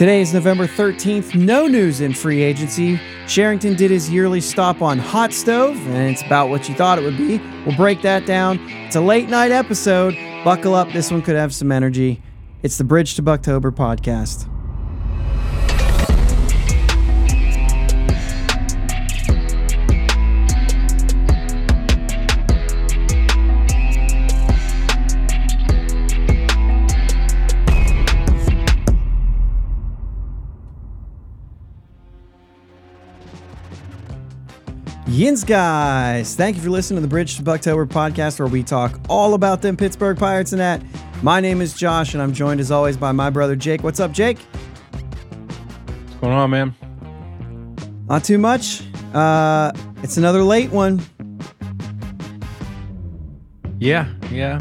Today is November 13th. No news in free agency. Cherington did his yearly stop on Hot Stove, and it's about what you thought it would be. We'll break that down. It's a late night episode. Buckle up. This one could have some energy. It's the Bridge to Buctober podcast. Yins, guys. Thank you for listening to the Bridge to Buctober podcast, where we talk all about them Pittsburgh Pirates and that. My name is Josh, and I'm joined as always by my brother Jake. What's up, Jake? What's going on, man? Not too much. Uh, it's another late one. Yeah, yeah.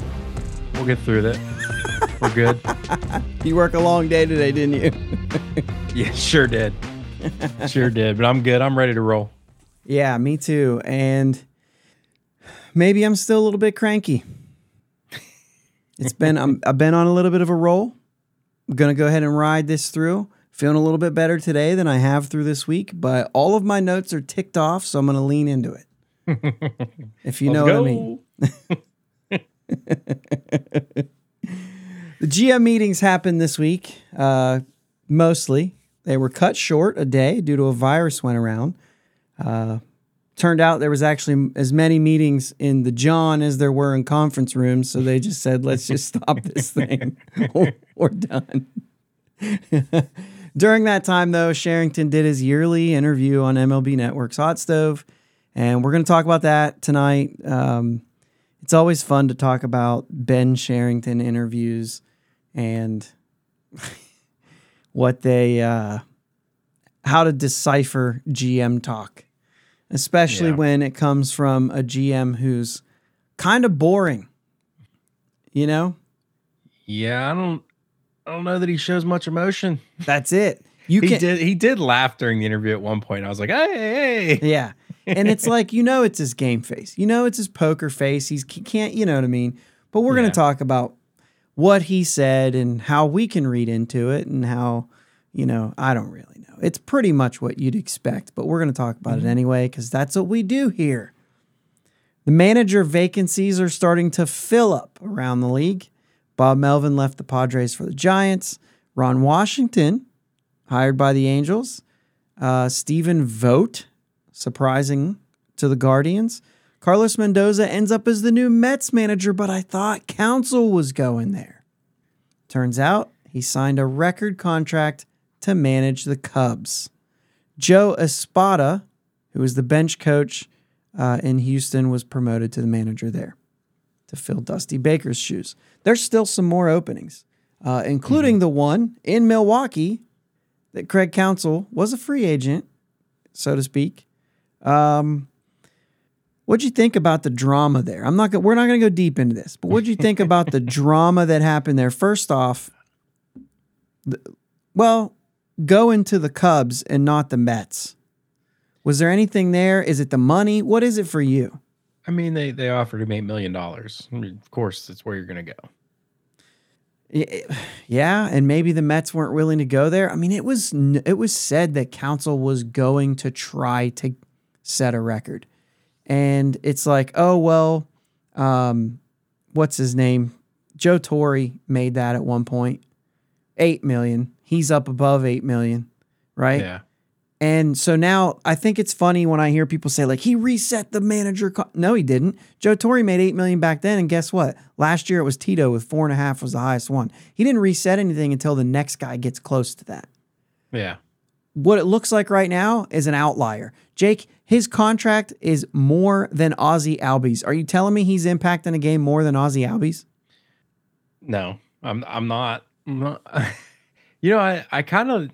We'll get through that. We're good. You work a long day today, didn't you? Yeah, sure did. Sure did. But I'm good. I'm ready to roll. Yeah, me too. And maybe I'm still a little bit cranky. It's been I'm, I've been on a little bit of a roll. I'm gonna go ahead and ride this through. Feeling a little bit better today than I have through this week, but all of my notes are ticked off, so I'm gonna lean into it. if you know Let's what I mean. The GM meetings happened this week. Uh, mostly, they were cut short a day due to a virus went around. Uh, turned out there was actually as many meetings in the John as there were in conference rooms, so they just said, "Let's just stop this thing. We're done." During that time, though, Cherington did his yearly interview on MLB Network's Hot Stove, and we're going to talk about that tonight. Um, it's always fun to talk about Ben Cherington interviews and what they uh, how to decipher GM talk, especially Yeah. when it comes from a GM who's kind of boring. You know, Yeah, I don't I don't know that he shows much emotion. that's it. You He can did he did laugh during the interview at one point. I was like, hey, hey. Yeah. And it's like, you know, it's his game face. You know, it's his poker face. He's, he can't, you know what I mean? But we're going to talk about what he said and how we can read into it and how, you know, I don't really. It's pretty much what you'd expect, but we're going to talk about it anyway because that's what we do here. The manager vacancies are starting to fill up around the league. Bob Melvin left the Padres for the Giants. Ron Washington, hired by the Angels. Uh, Stephen Vogt, surprising to the Guardians. Carlos Mendoza ends up as the new Mets manager, but I thought Counsell was going there. Turns out he signed a record contract to manage the Cubs. Joe Espada, who was the bench coach uh, in Houston, was promoted to the manager there to fill Dusty Baker's shoes. There's still some more openings, uh, including the one in Milwaukee that Craig Counsell was a free agent, so to speak. Um, what'd you think about the drama there? I'm not. Gonna, we're not going to go deep into this, but what'd you think about the drama that happened there? First off, the, well, go into the Cubs and not the Mets. Was there anything there? Is it the money? What is it for you? I mean, they they offered him eight million dollars. I mean, of course, that's where you're gonna go. Y- Yeah, and maybe the Mets weren't willing to go there. I mean, it was it was said that Counsell was going to try to set a record, and it's like, oh well, um, what's his name? Joe Torre made that at one point, eight million. He's up above eight million, right? Yeah. And so now I think it's funny when I hear people say like he reset the manager. Co-. No, he didn't. Joe Torre made eight million back then, and guess what? Last year it was Tito with four and a half was the highest one. He didn't reset anything until the next guy gets close to that. Yeah. What it looks like right now is an outlier. Jake, his contract is more than Ozzie Albies. Are you telling me he's impacting a game more than Ozzie Albies? No, I'm I'm not. I'm not you know, I, I kind of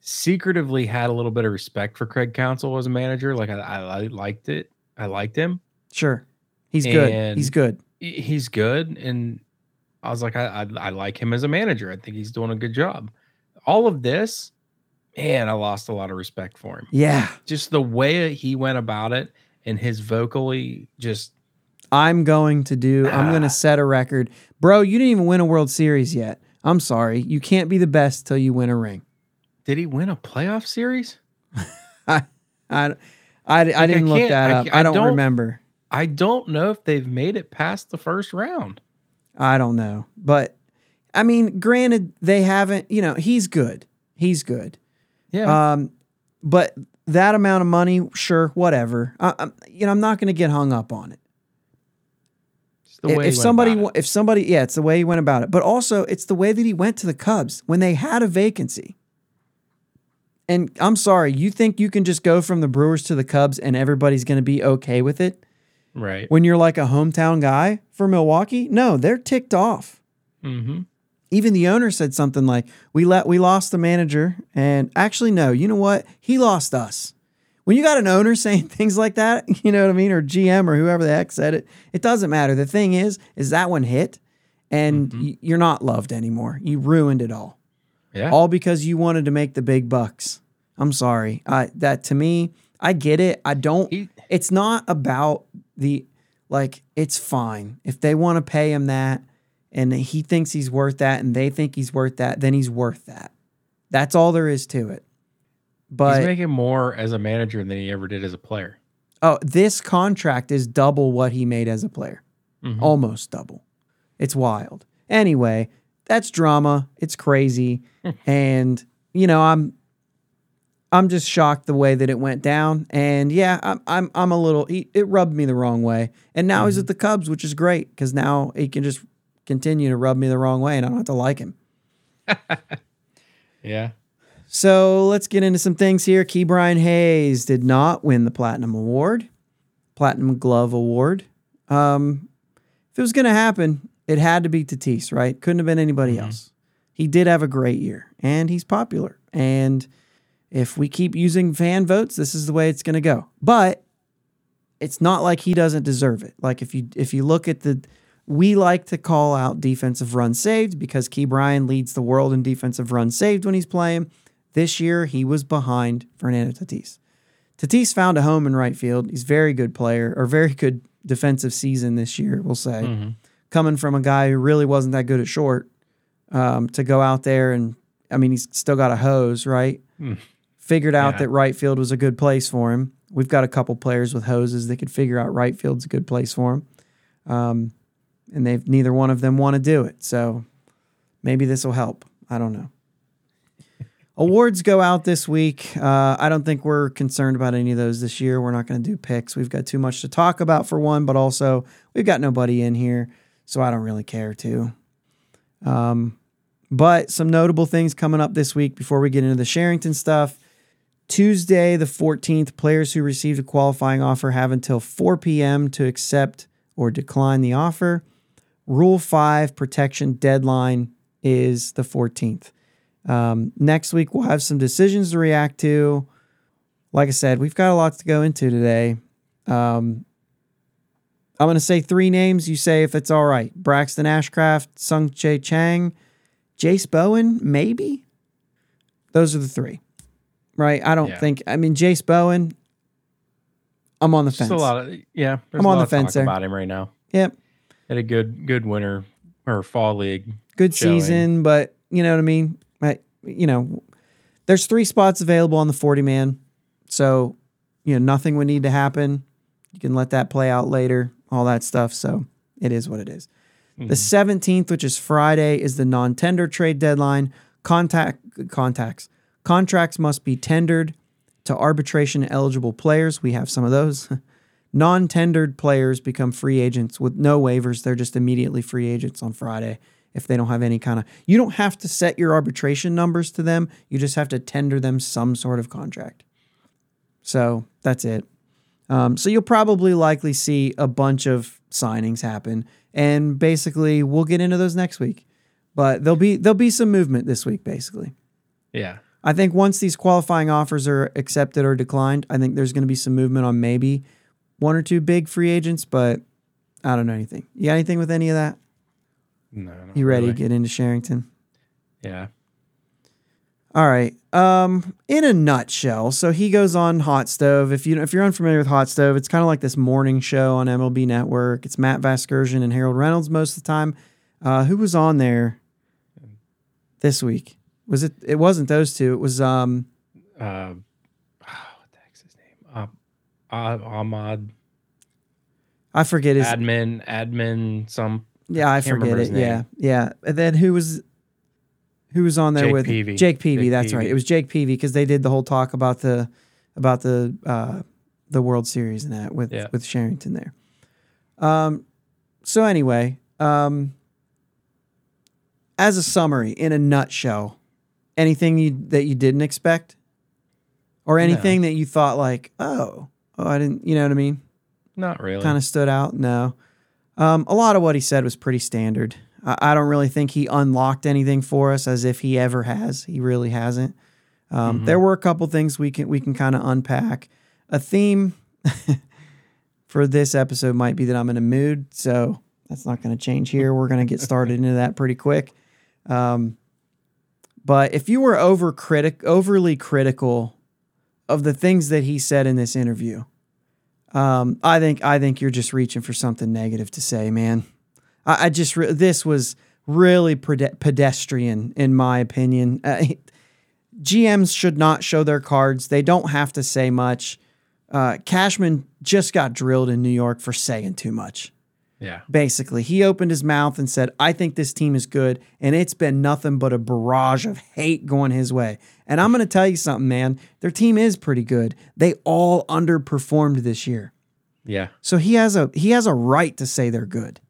secretively had a little bit of respect for Craig Counsell as a manager. Like I, I, liked it. I liked him. Sure, he's good. He's good. He's good, and I was like, I, I I like him as a manager. I think he's doing a good job. All of this, man, I lost a lot of respect for him. Yeah, Just the way he went about it and his vocally just I'm going to do, I'm going Ah. to set a record. Bro, you didn't even win a World Series yet. I'm sorry. You can't be the best till you win a ring. did he win a playoff series? I, I, I, I didn't look that up. I, I don't, don't- remember. I don't know if they've made it past the first round. I don't know. But I mean, granted, they haven't, you know, he's good. He's good. Yeah. Um, but that amount of money, sure, whatever. I, I'm, you know, I'm not going to get hung up on it. The If, way he if went somebody, about it. if somebody, yeah, it's the way he went about it. But also, it's the way that he went to the Cubs when they had a vacancy. And I'm sorry, you think you can just go from the Brewers to the Cubs and everybody's going to be okay with it right. when you're like a hometown guy for Milwaukee? No, they're ticked off. Mm-hmm. even the owner said something like we let we lost the manager and actually no you know what he lost us when you got an owner saying things like that you know what i mean or gm or whoever the heck said it it doesn't matter. The thing is is that one hit and mm-hmm. y- you're not loved anymore. You ruined it all. Yeah. all because you wanted to make the big bucks. I'm sorry. I, that to me i get it. I don't He- it's not about the like it's fine. If they want to pay him that and he thinks he's worth that and they think he's worth that then he's worth that. That's all there is to it but He's making more as a manager than he ever did as a player. oh this contract is double what he made as a player. Mhm. almost double. It's wild. Anyway that's drama. It's crazy. And you know i'm i'm just shocked the way that it went down. And yeah i'm i'm, I'm a little he, it rubbed me the wrong way. And now he's at the cubs which is great because now he can just continue to rub me the wrong way and i don't have to like him. Yeah. So let's get into some things here. Ke'Bryan Hayes did not win the Platinum Award, Platinum Glove Award. Um, if it was going to happen, it had to be Tatis, right? Couldn't have been anybody else. He did have a great year, and he's popular. And if we keep using fan votes, this is the way it's going to go. But it's not like he doesn't deserve it. Like if you if you look at the we like to call out defensive run saved because Ke'Bryan leads the world in defensive run saved when he's playing. This year he was behind Fernando Tatis. Tatis found a home in right field. He's a very good player or very good defensive season this year, we'll say. Mhm. Coming from a guy who really wasn't that good at short, um, to go out there and I mean he's still got a hose, right? Mm. Figured out Yeah. that right field was a good place for him. We've got a couple players with hoses that could figure out right field's a good place for him. Um, and they've neither one of them want to do it. So maybe this will help. I don't know. Awards go out this week. Uh, I don't think we're concerned about any of those this year. We're not going to do picks. We've got too much to talk about for one, but also we've got nobody in here, so I don't really care to. Um, but some notable things coming up this week before we get into the Cherington stuff. Tuesday, the 14th, players who received a qualifying offer have until 4 p.m. to accept or decline the offer. Rule 5 protection deadline is the 14th. Um, next week, we'll have some decisions to react to. Like I said, we've got a lot to go into today. Um, I'm going to say three names. You say if it's all right Braxton Ashcraft, Sung Che Chang, Jase Bowen, maybe. Those are the three, right? I don't Yeah. think, I mean, Jase Bowen, I'm on the Just fence. a lot of yeah. There's I'm a on lot the fence there. about him right now. Yep. Had a good good winter or fall league. good showing. season, but you know what I mean. You know, there's three spots available on the 40 man, so you know nothing would need to happen. You can let that play out later, all that stuff. So it is what it is. The mm-hmm. 17th, which is Friday, is the non-tender trade deadline. Contact contacts contracts must be tendered to arbitration eligible players. We have some of those. Non-tendered players become free agents with no waivers. They're just immediately free agents on Friday if they don't have any kind of. You don't have to set your arbitration numbers to them. You just have to tender them some sort of contract. So that's it. Um, so you'll probably likely see a bunch of signings happen, and basically we'll get into those next week. But there'll be there'll be some movement this week, basically. Yeah. I think once these qualifying offers are accepted or declined, I think there's going to be some movement on maybe one or two big free agents, but I don't know anything. You got anything with any of that? No. You ready really. to get into Cherington? Yeah. All right. Um, in a nutshell, so he goes on Hot Stove. If you if you're unfamiliar with Hot Stove, it's kind of like this morning show on MLB Network. It's Matt Vasgersian and Harold Reynolds most of the time. Uh, who was on there this week? Was it? It wasn't those two. It was um. Uh, what the heck's his name? Uh, uh, Ahmad I forget his. admin admin some yeah, I can't forget it. Yeah, yeah. And then who was? Who was on there Jake with Peavy. Jake Peavy? Jake that's right. It was Jake Peavy because they did the whole talk about the about the uh, the World Series and that with Yeah. with Cherington there. Um. So anyway, um. As a summary, in a nutshell, anything you that you didn't expect, or anything that you thought like, oh, oh, I didn't, you know what I mean? not really. kind of stood out. No, um, a lot of what he said was pretty standard. I, I don't really think he unlocked anything for us, as if he ever has. He really hasn't. Um, Mhm. There were a couple things we can we can kind of unpack. A theme for this episode might be that I'm in a mood, so that's not going to change here. We're going to get started into that pretty quick. Um, but if you were over critic, overly critical of the things that he said in this interview, um, I think I think you're just reaching for something negative to say, man. I, I just re- this was really pede- pedestrian in my opinion. Uh, GMs should not show their cards. They don't have to say much. Uh, Cashman just got drilled in New York for saying too much. Yeah. Basically, he opened his mouth and said, I think this team is good. And it's been nothing but a barrage of hate going his way. And I'm going to tell you something, man. Their team is pretty good. They all underperformed this year. Yeah. So he has a he has a right to say they're good.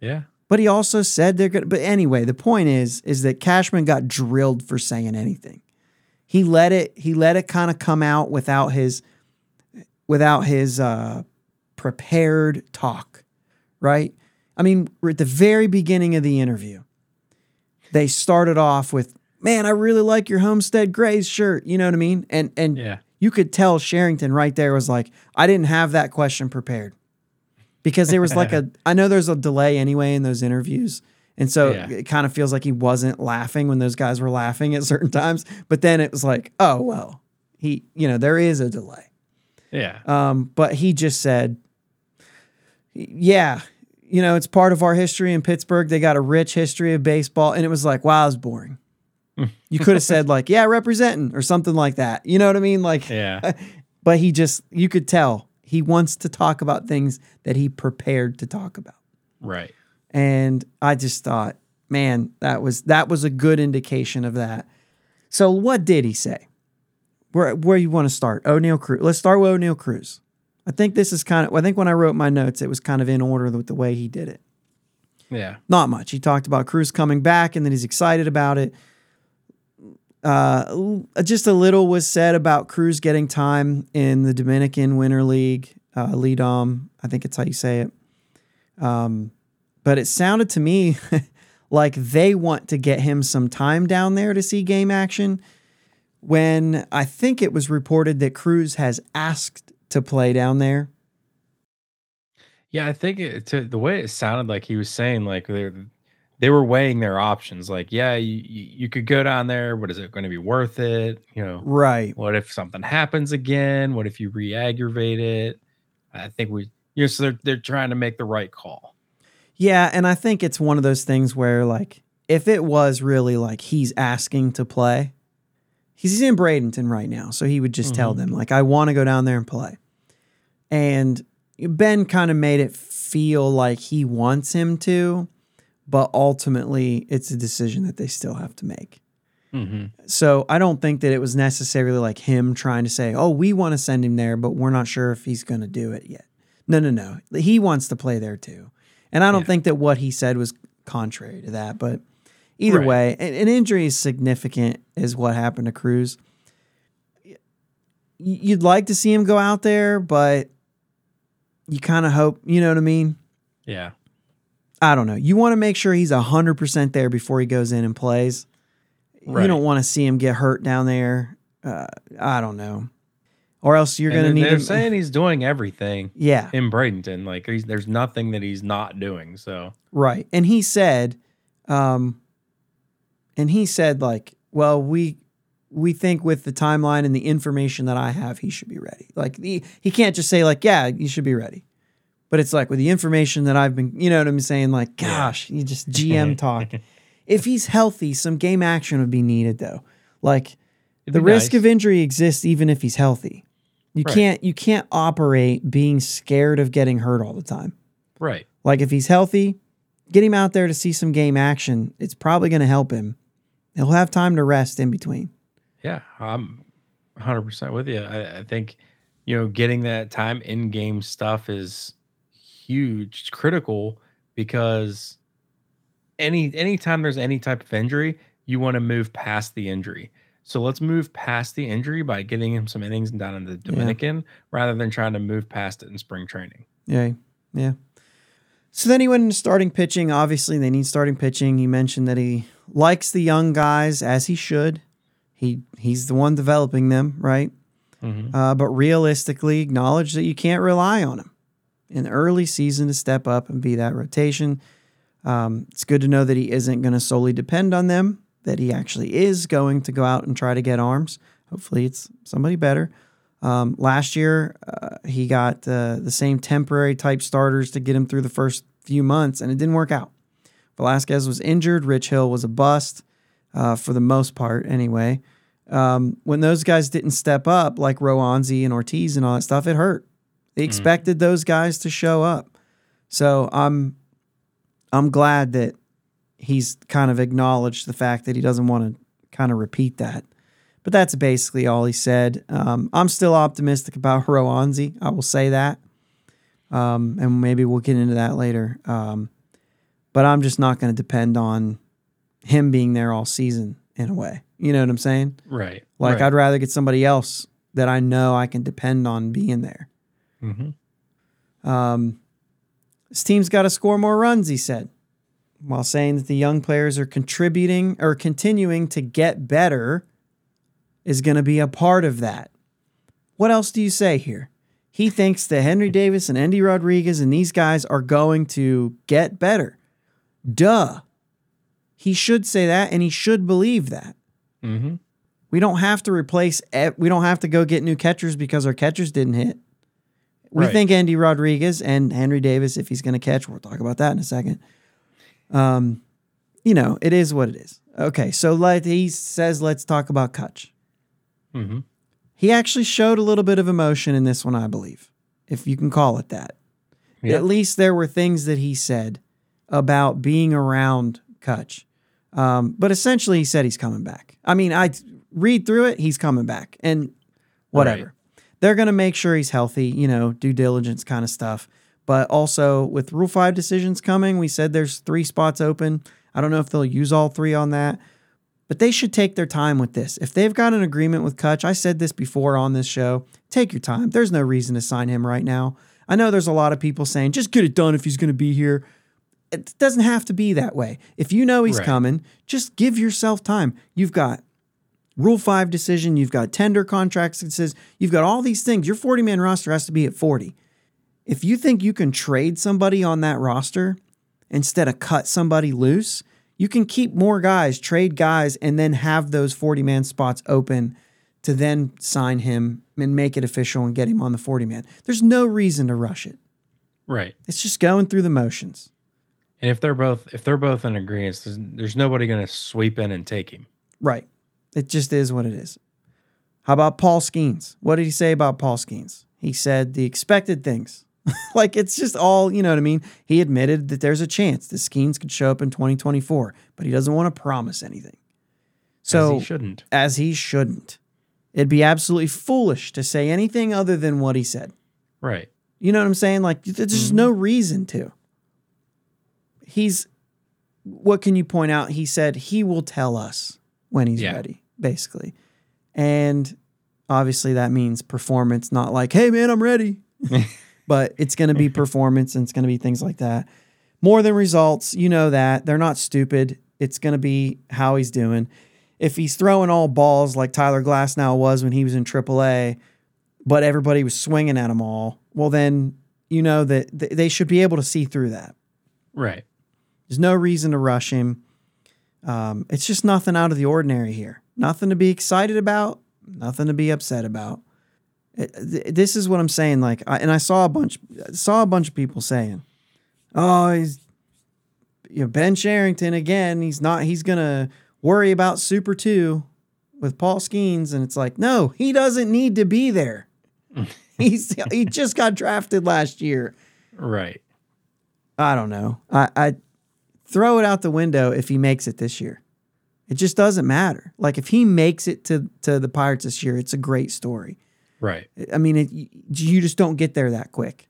Yeah. But he also said they're good. But anyway, the point is is that Cashman got drilled for saying anything. He let it he let it kind of come out without his without his uh prepared talk, right? I mean, we're at the very beginning of the interview. They started off with, "Man, I really like your Homestead Grays shirt." You know what I mean? And and Yeah. you could tell Cherington right there was like, I didn't have that question prepared. Because there was like a, I know there's a delay anyway in those interviews. And so Yeah. it kind of feels like he wasn't laughing when those guys were laughing at certain times. But then it was like, oh, well, he, you know, there is a delay. Yeah. Um, but he just said, yeah, you know, it's part of our history in Pittsburgh. They got a rich history of baseball. And it was like, wow, it's boring. you could have said, like, yeah, representing or something like that. You know what I mean? Like, Yeah. but he just you could tell he wants to talk about things that he prepared to talk about Right. and i just thought man that was that was a good indication of that so what did he say where where you want to start Oneil Cruz let's start with Oneil Cruz i think this is kind of i think when i wrote my notes it was kind of in order with the way he did it Yeah. not much. He talked about Cruz coming back and then he's excited about it. Uh, just a little was said about Cruz getting time in the Dominican Winter League, uh, Lidom. I think it's how you say it. Um, but it sounded to me like they want to get him some time down there to see game action. When I think it was reported that Cruz has asked to play down there. Yeah, I think it, to, the way it sounded like he was saying like they they were weighing their options. Like, yeah, you, you could go down there, but is it going to be worth it? You know, Right. what if something happens again? What if you re-aggravate it? I think we, you know, so they're they're trying to make the right call. Yeah, and I think it's one of those things where like if it was really like he's asking to play, he's in Bradenton right now, so he would just tell Mhm. them like I want to go down there and play. And Ben kind of made it feel like he wants him to, but ultimately it's a decision that they still have to make. Mm-hmm. So I don't think that it was necessarily like him trying to say, "Oh, we want to send him there, but we're not sure if he's going to do it yet." No, no, no. He wants to play there too, and I don't Yeah. think that what he said was contrary to that. But either Right. way, an, injury is significant, is what happened to Cruz. You'd like to see him go out there, but you kind of hope, you know what I mean? Yeah, I don't know. You want to make sure he's 100% there before he goes in and plays. You don't want to see him get hurt down there. Uh, I don't know. Or else you're going to need They're him. saying he's doing everything yeah, in Bradenton. Like, he's, there's nothing that he's not doing. So right. And he said, um, and he said like, well, we we think with the timeline and the information that I have, he should be ready. Like he, he can't just say like, yeah, you should be ready. But it's like with the information that I've been, you know what I'm saying? Like, gosh, you just GM talk. If he's healthy, some game action would be needed though. Like It'd the risk nice. of injury exists even if he's healthy. You Right. can't you can't operate being scared of getting hurt all the time. right. Like if he's healthy, get him out there to see some game action. It's probably going to help him. He'll have time to rest in between. Yeah, I'm 100% with you. I, I think, you know, getting that time in game stuff is huge, it's critical because any anytime there's any type of injury, you want to move past the injury. So let's move past the injury by getting him some innings down in the Dominican rather than trying to move past it in spring training. Yeah. Yeah. So then he went into starting pitching. Obviously, they need starting pitching. He mentioned that he likes the young guys as he should. He he's the one developing them, right? Mhm. Uh, but realistically, acknowledge that you can't rely on him in the early season to step up and be that rotation. Um, it's good to know that he isn't going to solely depend on them. That he actually is going to go out and try to get arms. Hopefully, it's somebody better. Um, last year, uh, he got uh, the same temporary type starters to get him through the first few months, and it didn't work out. Velasquez was injured. Rich Hill was a bust uh, for the most part, anyway. Um, when those guys didn't step up, like Roansy and Ortiz and all that stuff, it hurt. They expected those guys to show up. So I'm I'm glad that he's kind of acknowledged the fact that he doesn't want to kind of repeat that. But that's basically all he said. Um, I'm still optimistic about Roansy. I will say that. Um, and maybe we'll get into that later. Um, but I'm just not going to depend on him being there all season in a way. You know what I'm saying? Right. Like right. I'd rather get somebody else that I know I can depend on being there. Mhm. Um, this team's got to score more runs, he said, while saying that the young players are contributing or continuing to get better is going to be a part of that. What else do you say here? He thinks that Henry Davis and Endy Rodriguez and these guys are going to get better. Duh. He should say that and he should believe that. Mhm. We don't have to replace. We don't have to go get new catchers because our catchers didn't hit. We Right. think Endy Rodriguez and Henry Davis, if he's going to catch, we'll talk about that in a second. Um, you know, it is what it is. Okay, so let he says, let's talk about Cutch. Mhm. He actually showed a little bit of emotion in this one, I believe, if you can call it that. Yep. At least there were things that he said about being around Cutch. Um, but essentially, he said he's coming back. I mean, I read through it, he's coming back, and whatever. They're going to make sure he's healthy, you know, due diligence kind of stuff. But also with Rule 5 decisions coming, we said there's three spots open. I don't know if they'll use all three on that, but they should take their time with this. If they've got an agreement with Cutch, I said this before on this show, take your time. There's no reason to sign him right now. I know there's a lot of people saying, just get it done if he's going to be here. It doesn't have to be that way. If you know he's Right. coming, just give yourself time. You've got Rule 5 decision, you've got tender contracts that says you've got all these things. Your 40 man roster has to be at 40. If you think you can trade somebody on that roster instead of cut somebody loose, you can keep more guys, trade guys, and then have those 40 man spots open to then sign him and make it official and get him on the 40 man. There's no reason to rush it. Right. It's just going through the motions. And if they're both if they're both in agreement, there's, there's nobody going to sweep in and take him. Right. It just is what it is. How about Paul Skenes? What did he say about Paul Skenes? He said the expected things. like it's just all, you know what I mean? He admitted that there's a chance that Skenes could show up in 2024, but he doesn't want to promise anything. So As he shouldn't. as he shouldn't. It'd be absolutely foolish to say anything other than what he said. Right. You know what I'm saying? Like there's just no reason to. He's what can you point out? He said he will tell us when he's Yeah. ready, basically. And obviously that means performance, not like, hey man, I'm ready. but it's gonna be performance and it's gonna be things like that. More than results, you know that. They're not stupid. It's gonna be how he's doing. If he's throwing all balls like Tyler Glasnow was when he was in AAA, but everybody was swinging at him all, well, then you know that th- they should be able to see through that. Right. There's no reason to rush him. Um, it's just nothing out of the ordinary here. Nothing to be excited about. Nothing to be upset about. It- th- this is what I'm saying. Like, I, and I saw a bunch, saw a bunch of people saying, "Oh, he's you know, Ben Cherington again. He's not. He's gonna worry about Super Two with Paul Skenes, and it's like, no, he doesn't need to be there. He's he just got drafted last year. Right. I don't know. I, I throw it out the window if he makes it this year. It just doesn't matter. Like if he makes it to to the Pirates this year, it's a great story. Right. I mean, it, you just don't get there that quick.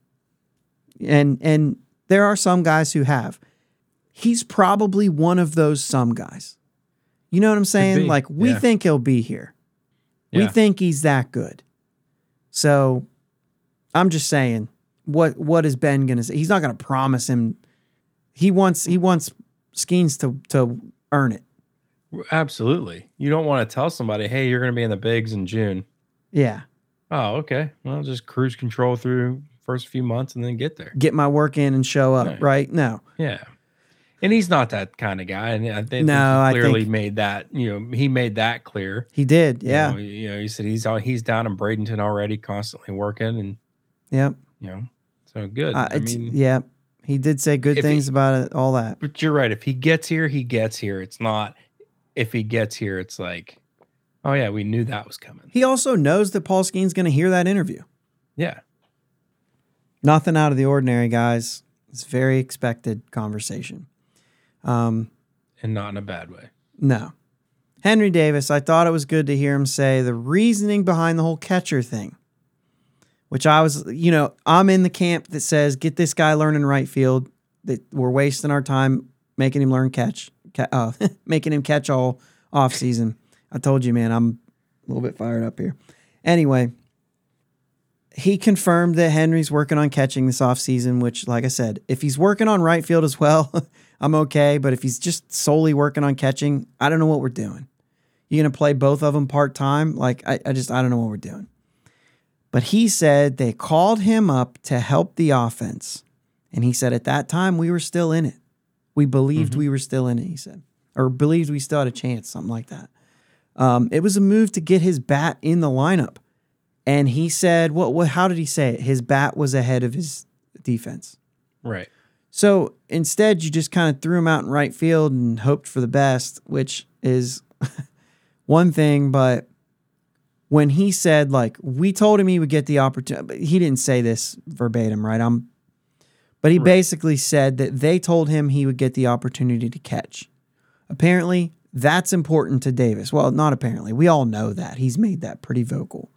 And and there are some guys who have. He's probably one of those some guys. You know what I'm saying? Like we yeah. think he'll be here. We think he's that good. So I'm just saying, what what is Ben gonna say? He's not gonna promise him. He wants he wants Skenes to to earn it. Absolutely. You don't want to tell somebody, hey, you're going to be in the bigs in June. Yeah. Oh, okay. Well, just cruise control through first few months and then get there. Get my work in and show up, Right. right? No. Yeah. And he's not that kind of guy. And I think No, he clearly think- made that, you know, he made that clear. He did. You Yeah. know, You know, he said he's on, he's down in Bradenton already, constantly working and, Yep. you know, so good. Uh, I mean, yeah. He did say good if he- things about it, all that. but you're right. If he gets here, he gets here. It's not, if he gets here, it's like, oh, yeah, we knew that was coming. He also knows that Paul Skenes's going to hear that interview. Yeah. Nothing out of the ordinary, guys. It's very expected conversation. Um, And not in a bad way. no. Henry Davis, I thought it was good to hear him say the reasoning behind the whole catcher thing, which I was, you know, I'm in the camp that says get this guy learning right field, that we're wasting our time making him learn catch, ca- uh, making him catch all off season. I told you, man, I'm a little bit fired up here. Anyway, he confirmed that Henry's working on catching this offseason, which, like I said, if he's working on right field as well, I'm okay. But if he's just solely working on catching, I don't know what we're doing. You're to play both of them part time? Like, I, I just, I don't know what we're doing. But he said they called him up to help the offense. And he said at that time, we were still in it. We believed we were still in it, he said, or believed we still had a chance, something like that. Um, it was a move to get his bat in the lineup. And he said, what, what, how did he say it? His bat was ahead of his defense. Right. So instead, you just kind of threw him out in right field and hoped for the best, which is one thing. But when he said, like, we told him he would get the opportunity, he didn't say this verbatim, right? I'm, but he Right. basically said that they told him he would get the opportunity to catch. Apparently, that's important to Davis. Well, not apparently. We all know that. He's made that pretty vocal.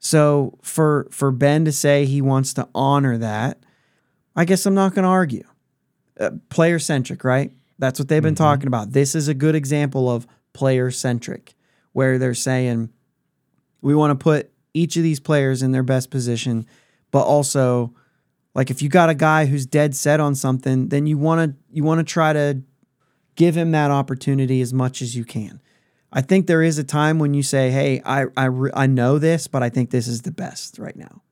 So for for Ben to say he wants to honor that, I guess I'm not going to argue. Uh, player centric, right? That's what they've been Mhm. talking about. This is a good example of player centric, where they're saying we want to put each of these players in their best position, but also like if you got a guy who's dead set on something, then you want to you want to try to give him that opportunity as much as you can. I think there is a time when you say, "Hey, I I I know this, but I think this is the best right now."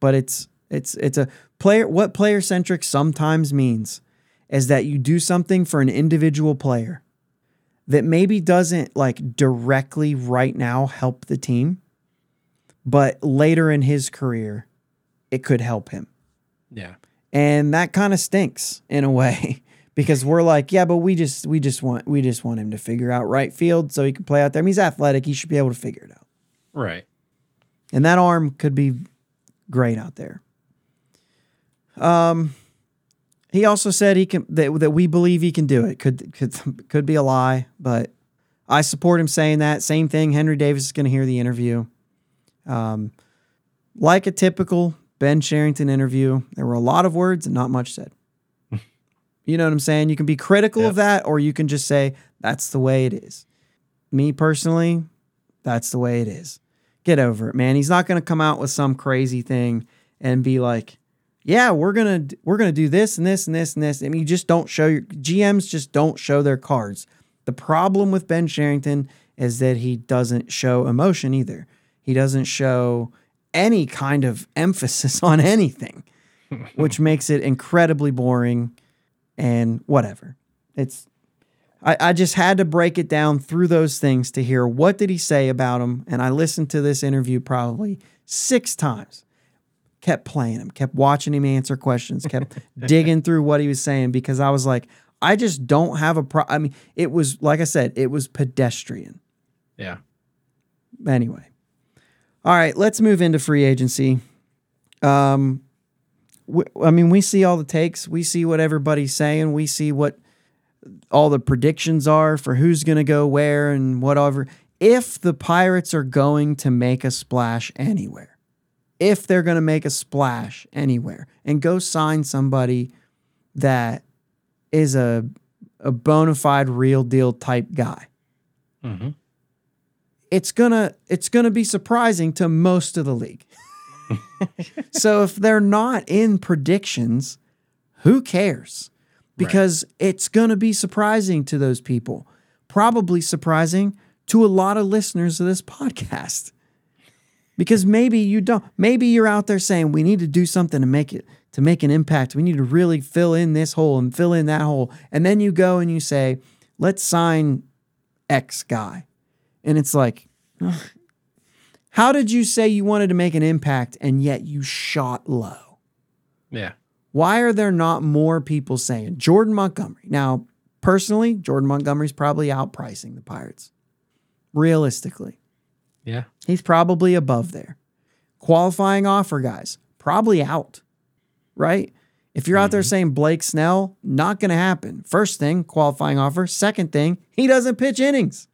But it's it's it's a player what player centric sometimes means is that you do something for an individual player that maybe doesn't like directly right now help the team, but later in his career it could help him. Yeah. And that kind of stinks in a way because we're like, yeah, but we just we just want we just want him to figure out right field so he can play out there. I mean, he's athletic, he should be able to figure it out. Right. And that arm could be great out there. Um he also said he can that, that we believe he can do it. Could could could be a lie, but I support him saying that. Same thing. Henry Davis is going to hear the interview. Um, like a typical Ben Cherington interview, there were a lot of words and not much said. you know what I'm saying? You can be critical of that, or you can just say that's the way it is. Me personally, that's the way it is. Get over it, man. He's not going to come out with some crazy thing and be like, "Yeah, we're gonna we're gonna do this and this and this and this." I mean, you just don't show your GMs just don't show their cards. The problem with Ben Cherington is that he doesn't show emotion either. He doesn't show any kind of emphasis on anything, which makes it incredibly boring and whatever. It's I, I just had to break it down through those things to hear what did he say about him. And I listened to this interview probably six times. Kept playing him, kept watching him answer questions, kept digging through what he was saying because I was like, I just don't have a pro. I mean, it was like I said, it was pedestrian. Yeah. Anyway, all right, let's move into free agency. Um, w- I mean, we see all the takes, we see what everybody's saying, we see what all the predictions are for who's going to go where and whatever. If the Pirates are going to make a splash anywhere, if they're going to make a splash anywhere and go sign somebody that is a a bona fide real deal type guy, Mm-hmm. it's gonna it's gonna be surprising to most of the league. so if they're not in predictions, who cares? Because it's gonna be surprising to those people. Probably surprising to a lot of listeners of this podcast. Because maybe you don't maybe you're out there saying we need to do something to make it to make an impact. We need to really fill in this hole and fill in that hole. And then you go and you say, let's sign X guy. And it's like, how did you say you wanted to make an impact and yet you shot low? Yeah. Why are there not more people saying Jordan Montgomery? Now, personally, Jordan Montgomery's probably outpricing the Pirates. Realistically, Yeah. he's probably above there. Qualifying offer guys, probably out, right? If you're out there mm-hmm. saying Blake Snell, not going to happen. First thing, qualifying offer. Second thing, he doesn't pitch innings.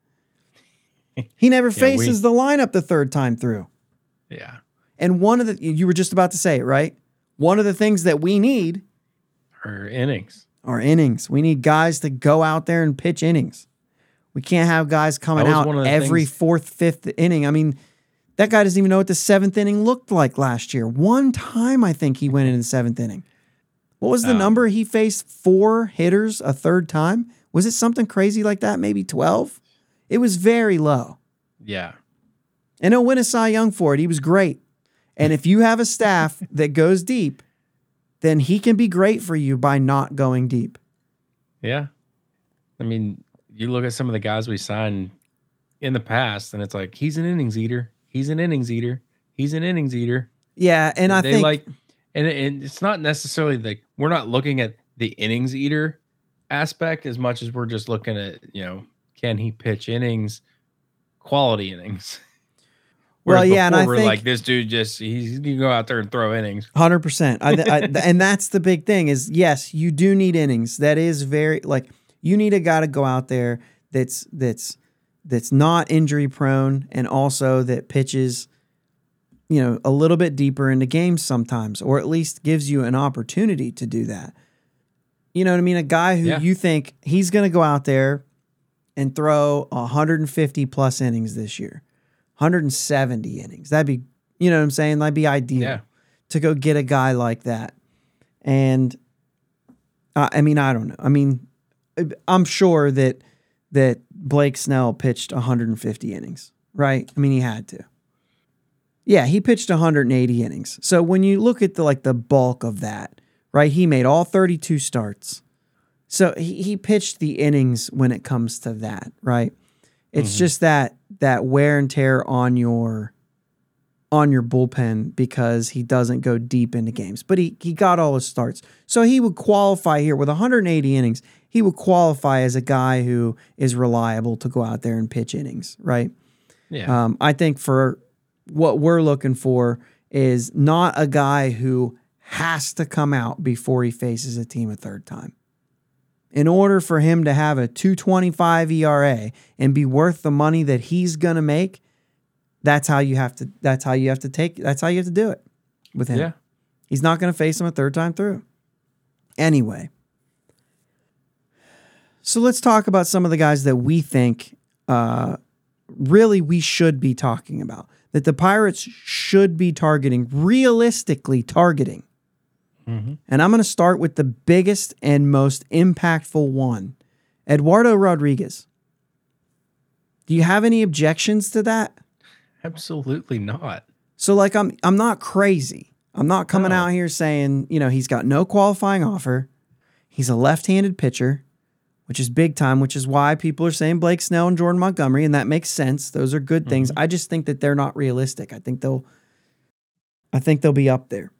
He never we- faces the lineup the third time through. Yeah. And one of the, you were just about to say it, right? One of the things that we need Or innings. are innings. We need guys to go out there and pitch innings. We can't have guys coming out one of the every things- fourth, fifth inning. I mean, that guy doesn't even know what the seventh inning looked like last year. One time, I think he went in the seventh inning. What was the Um, number? He faced four hitters a third time. Was it something crazy like that? Maybe 12? It was very low. Yeah. And he'll win a Cy Young for it. He was great. And if you have a staff that goes deep, then he can be great for you by not going deep. Yeah. I mean, you look at some of the guys we signed in the past, and it's like he's an innings eater. He's an innings eater. He's an innings eater. Yeah, and I they think like, and, and it's not necessarily like we're not looking at the innings eater aspect as much as we're just looking at you know can he pitch innings, quality innings. Well, yeah, and I think- like this dude just he's he can go out there and throw innings. Hundred percent, and that's the big thing. Is yes, you do need innings. That is very like you need a guy to go out there that's that's that's not injury prone, and also that pitches, you know, a little bit deeper into games sometimes, or at least gives you an opportunity to do that. You know what I mean? A guy who Yeah. you think he's going to go out there and throw 150 plus innings this year, 170 innings. That'd be, you know what I'm saying? That'd be ideal Yeah. to go get a guy like that. And uh, I mean, I don't know. I mean, I'm sure that that Blake Snell pitched 150 innings, right? I mean, he had to. Yeah, he pitched 180 innings. So when you look at the like the bulk of that, right? He made all 32 starts. So he, he pitched the innings when it comes to that, right? It's mm-hmm. just that that wear and tear on your on your bullpen because he doesn't go deep into games. But he he got all his starts. So he would qualify here with 180 innings. He would qualify as a guy who is reliable to go out there and pitch innings, right? Yeah. Um, I think for what we're looking for is not a guy who has to come out before he faces a team a third time. In order for him to have a 225 ERA and be worth the money that he's going to make, that's how you have to that's how you have to take that's how you have to do it with him. yeah. He's not going to face him a third time through. Anyway. So let's talk about some of the guys that we think uh, really we should be talking about. That the Pirates should be targeting, realistically targeting. hmm And I'm going to start with the biggest and most impactful one Eduardo Rodriguez. Do you have any objections to that? Absolutely not. So like I'm I'm not crazy. I'm not coming No. out here saying, you know, he's got no qualifying offer. He's a left-handed pitcher, which is big time, which is why people are saying Blake Snell and Jordan Montgomery and that makes sense. Those are good things. I just think that they're not realistic. I think they'll I think they'll be up there.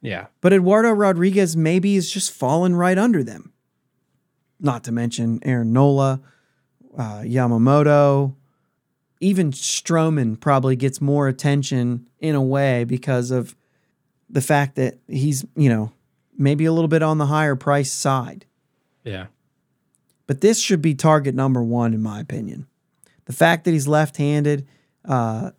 Yeah. But Eduardo Rodriguez maybe is just falling right under them. not to mention Aaron Nola, uh, Yamamoto, even Stroman probably gets more attention in a way because of the fact that he's, you know, maybe a little bit on the higher price side. Yeah. But this should be target number one, in my opinion. The fact that he's left handed, uh,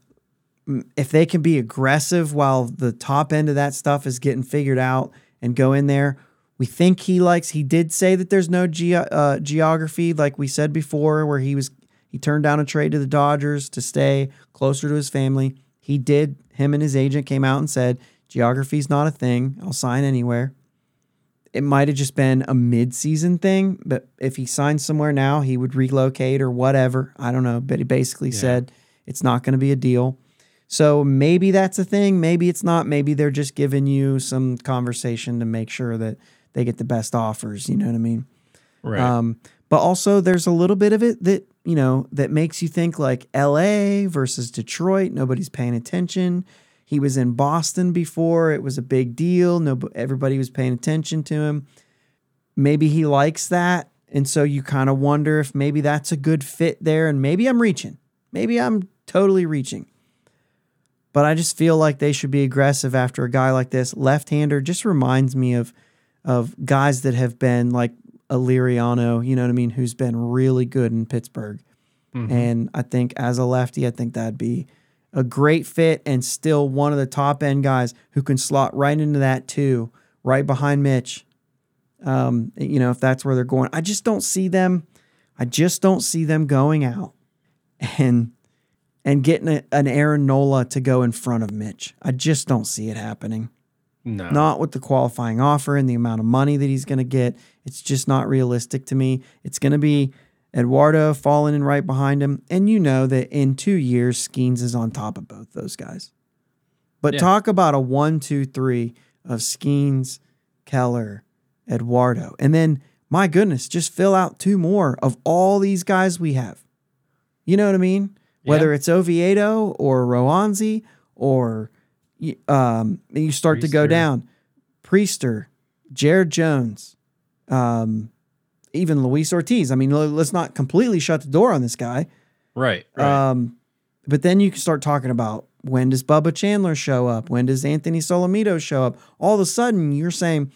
if they can be aggressive while the top end of that stuff is getting figured out and go in there, we think he likes. He did say that there's no ge- uh, geography, like we said before, where he was he turned down a trade to the Dodgers to stay closer to his family. He did. Him and his agent came out and said geography's not a thing. I'll sign anywhere. It might have just been a mid-season thing, but if he signed somewhere now, he would relocate or whatever. I don't know, but he basically Yeah. said it's not going to be a deal. So maybe that's a thing. Maybe it's not. Maybe they're just giving you some conversation to make sure that they get the best offers. You know what I mean? Right. Um, but also, there's a little bit of it that you know that makes you think like L.A. versus Detroit. Nobody's paying attention. He was in Boston before; it was a big deal. No, everybody was paying attention to him. Maybe he likes that, and so you kind of wonder if maybe that's a good fit there. And maybe I'm reaching. Maybe I'm totally reaching. But I just feel like they should be aggressive after a guy like this. Left-hander just reminds me of of guys that have been like a Liriano, you know what I mean, who's been really good in Pittsburgh. Mhm. And I think as a lefty, I think that'd be a great fit and still one of the top end guys who can slot right into that too, right behind Mitch. Um, you know, if that's where they're going. I just don't see them. I just don't see them going out and and getting a, an Aaron Nola to go in front of Mitch. I just don't see it happening no. not with the qualifying offer and the amount of money that he's going to get. It's just not realistic to me. It's going to be Eduardo falling in right behind him. And you know that in two years, Skenes is on top of both those guys. But Yeah. talk about a one, two, three of Skenes, Keller, Eduardo. And then, my goodness, just fill out two more of all these guys we have. You know what I mean? Whether it's Oviedo or Roansy or um, you start to go down. Priester, Jared Jones, um, even Luis Ortiz. I mean, let's not completely shut the door on this guy. Right. Right. Um, but then you can start talking about when does Bubba Chandler show up? When does Anthony Solometo show up? All of a sudden, you're saying,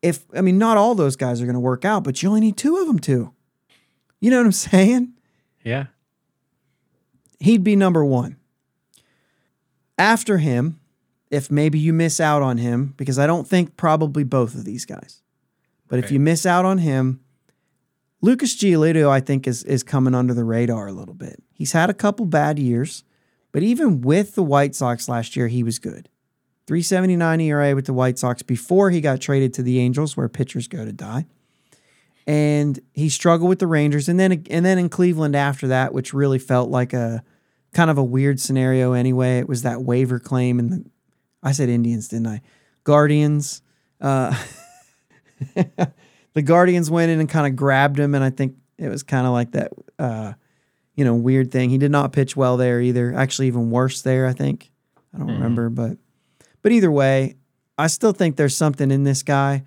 if I mean, not all those guys are going to work out, but you only need two of them to. You know what I'm saying? yeah. he'd be number one. After him, if maybe you miss out on him, because I don't think probably both of these guys, but if you miss out on him, Lucas Giolito, I think, is is coming under the radar a little bit. He's had a couple bad years, but even with the White Sox last year, he was good. 379 ERA with the White Sox before he got traded to the Angels, where pitchers go to die. And he struggled with the Rangers, and then and then in Cleveland after that, which really felt like a kind of a weird scenario anyway. It was that waiver claim, and the I said Indians, didn't I? Guardians. Uh, the Guardians went in and kind of grabbed him, and I think it was kind of like that, uh, you know, weird thing. He did not pitch well there either. Actually, even worse there. I think I don't Mhm. remember, but but either way, I still think there's something in this guy,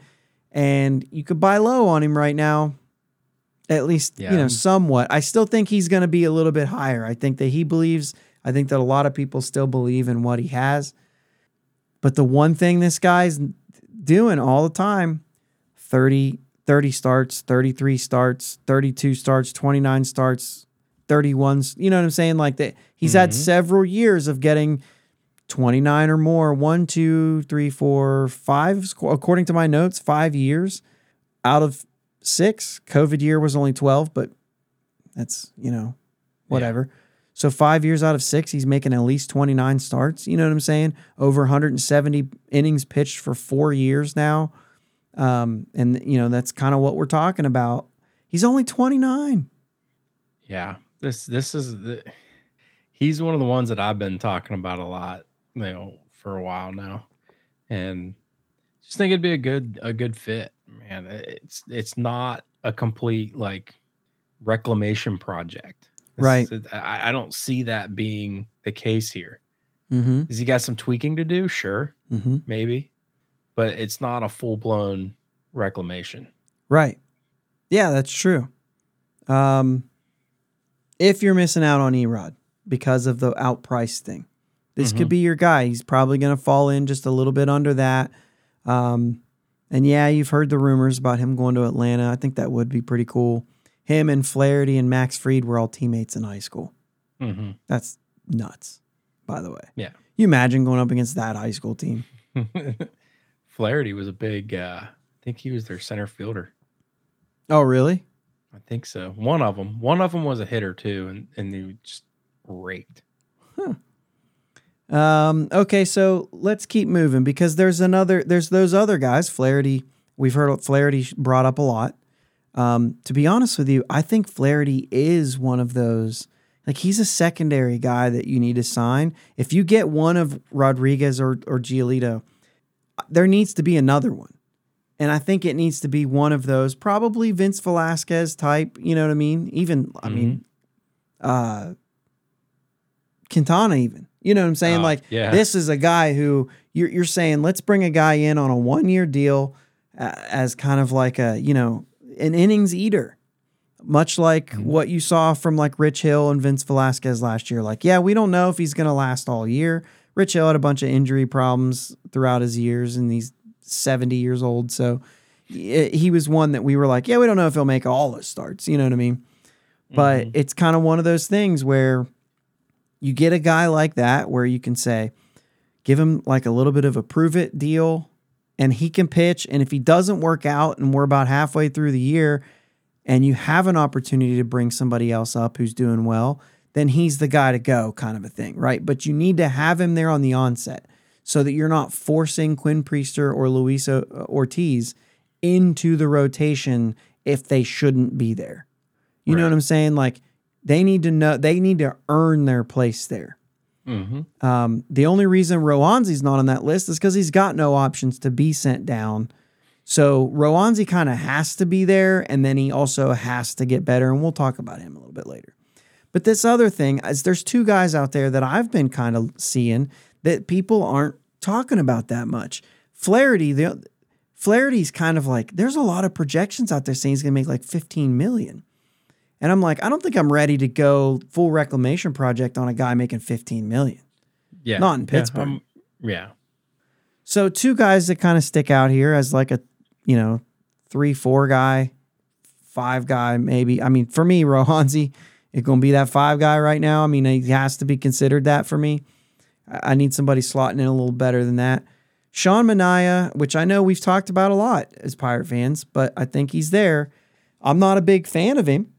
and you could buy low on him right now. At least you know somewhat. I still think he's going to be a little bit higher. I think that he believes. I think that a lot of people still believe in what he has. But the one thing this guy's doing all the time 30, 30 starts, 33 starts, 32 starts, 29 starts, 31. You know what I'm saying? Like that. He's had Mhm. several years of getting 29 or more. One, two, three, four, five, according to my notes, five years out of six. COVID year was only 12, but that's, you know, whatever. So five years out of six, he's making at least 29 starts. You know what I'm saying? Over 170 innings pitched for four years now. Um, and, you know, that's kind of what we're talking about. He's only 29. Yeah. This this is the he's one of the ones that I've been talking about a lot, you know, for a while now. And just think it'd be a good a good fit, man. It's it's not a complete like reclamation project. It's- Right. it- I, I don't see that being the case here. Mm-hmm. Has he got some tweaking to do? Sure, Mm-hmm. maybe. But it's not a full blown reclamation. Right. Yeah, that's true. Um, if you're missing out on Erod because of the outprice thing, this could Mhm. be your guy. He's probably going to fall in just a little bit under that. Um, and yeah, you've heard the rumors about him going to Atlanta. I think that would be pretty cool. Him and Flaherty and Max Fried were all teammates in high school. hmm That's nuts, by the way. Yeah. You imagine going up against that high school team? Flaherty was a big. uh I think he was their center fielder. Oh, really? I think so. One of them. One of them was a hitter too, and and they just raked. Huh. Um, okay, so let's keep moving because there's another there's those other guys. Flaherty, we've heard Flaherty brought up a lot. Um, to be honest with you, I think Flaherty is one of those. Like he's a secondary guy that you need to sign. If you get one of Rodriguez or or Giolito, there needs to be another one. And I think it needs to be one of those, probably Vince Velasquez type, you know what I mean? Even I mean uh Quintana even. You know what I'm saying? Oh, like yeah. this is a guy who you're you're saying let's bring a guy in on a one year deal uh, as kind of like a you know an innings eater, much like Mm-hmm. what you saw from like Rich Hill and Vince Velasquez last year. Like yeah, we don't know if he's going to last all year. Rich Hill had a bunch of injury problems throughout his years, and he's 70 years old, so he was one that we were like, yeah, we don't know if he'll make all the starts. You know what I mean? But Mhm. it's kind of one of those things where you get a guy like that where you can say, give him like a little bit of a prove it deal and he can pitch. And if he doesn't work out and we're about halfway through the year and you have an opportunity to bring somebody else up who's doing well, then he's the guy to go, kind of a thing, right? But you need to have him there on the onset so that you're not forcing Quinn Priester or Luis Ortiz into the rotation if they shouldn't be there. You know what I'm saying? Like they need to know they need to earn their place there. Mhm. Um, the only reason Roansy's not on that list is because he's got no options to be sent down. So Roansy kind of has to be there, and then he also has to get better, and we'll talk about him a little bit later. But this other thing is there's two guys out there that I've been kind of seeing that people aren't talking about that much. Flaherty, the Flaherty's kind of like there's a lot of projections out there saying he's gonna make like 15 million. And I'm like, I don't think I'm ready to go full reclamation project on a guy making 15 million. Yeah. Not in Yeah, Pittsburgh. um, Yeah. So two guys that kind of stick out here as like a, you know, three, four guy, five guy, maybe. I mean, for me, Roansy is going to be that five guy right now. I mean, he has to be considered that for me. I I need somebody slotting in a little better than that. Sean Manaea, which I know we've talked about a lot as Pirate fans, but I think he's there. I'm not a big fan of him,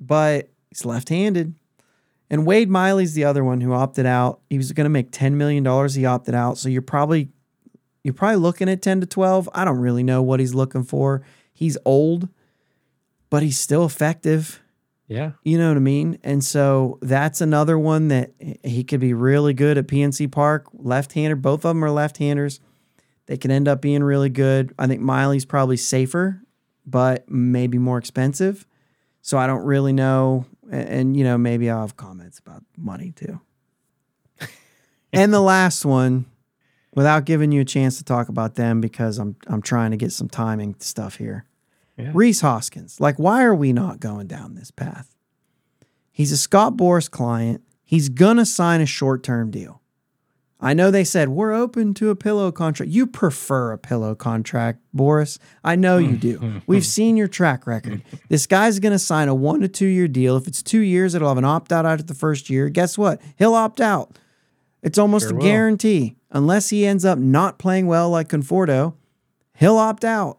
but he's left handed. And Wade Miley's the other one who opted out. He was going to make $10 million. He opted out. So you're probably you're probably looking at 10 to 12. I don't really know what he's looking for. He's old, but he's still effective. Yeah. You know what I mean? And so that's another one that he could be really good at PNC Park. Left-hander, both of them are left-handers. They can end up being really good. I think Miley's probably safer, but maybe more expensive. So I don't really know. And, and, you know, maybe I'll have comments about money too. and the last one, without giving you a chance to talk about them because I'm I'm trying to get some timing stuff here. Yeah. Rhys Hoskins. Like, why are we not going down this path? He's a Scott Boras client. He's gonna sign a short-term deal. I know they said we're open to a pillow contract. You prefer a pillow contract, Boras. I know you do. We've seen your track record. This guy's going to sign a one to two year deal. If it's two years, it'll have an opt out after the first year. Guess what? He'll opt out. It's almost Sure a will. guarantee. Unless he ends up not playing well like Conforto, he'll opt out.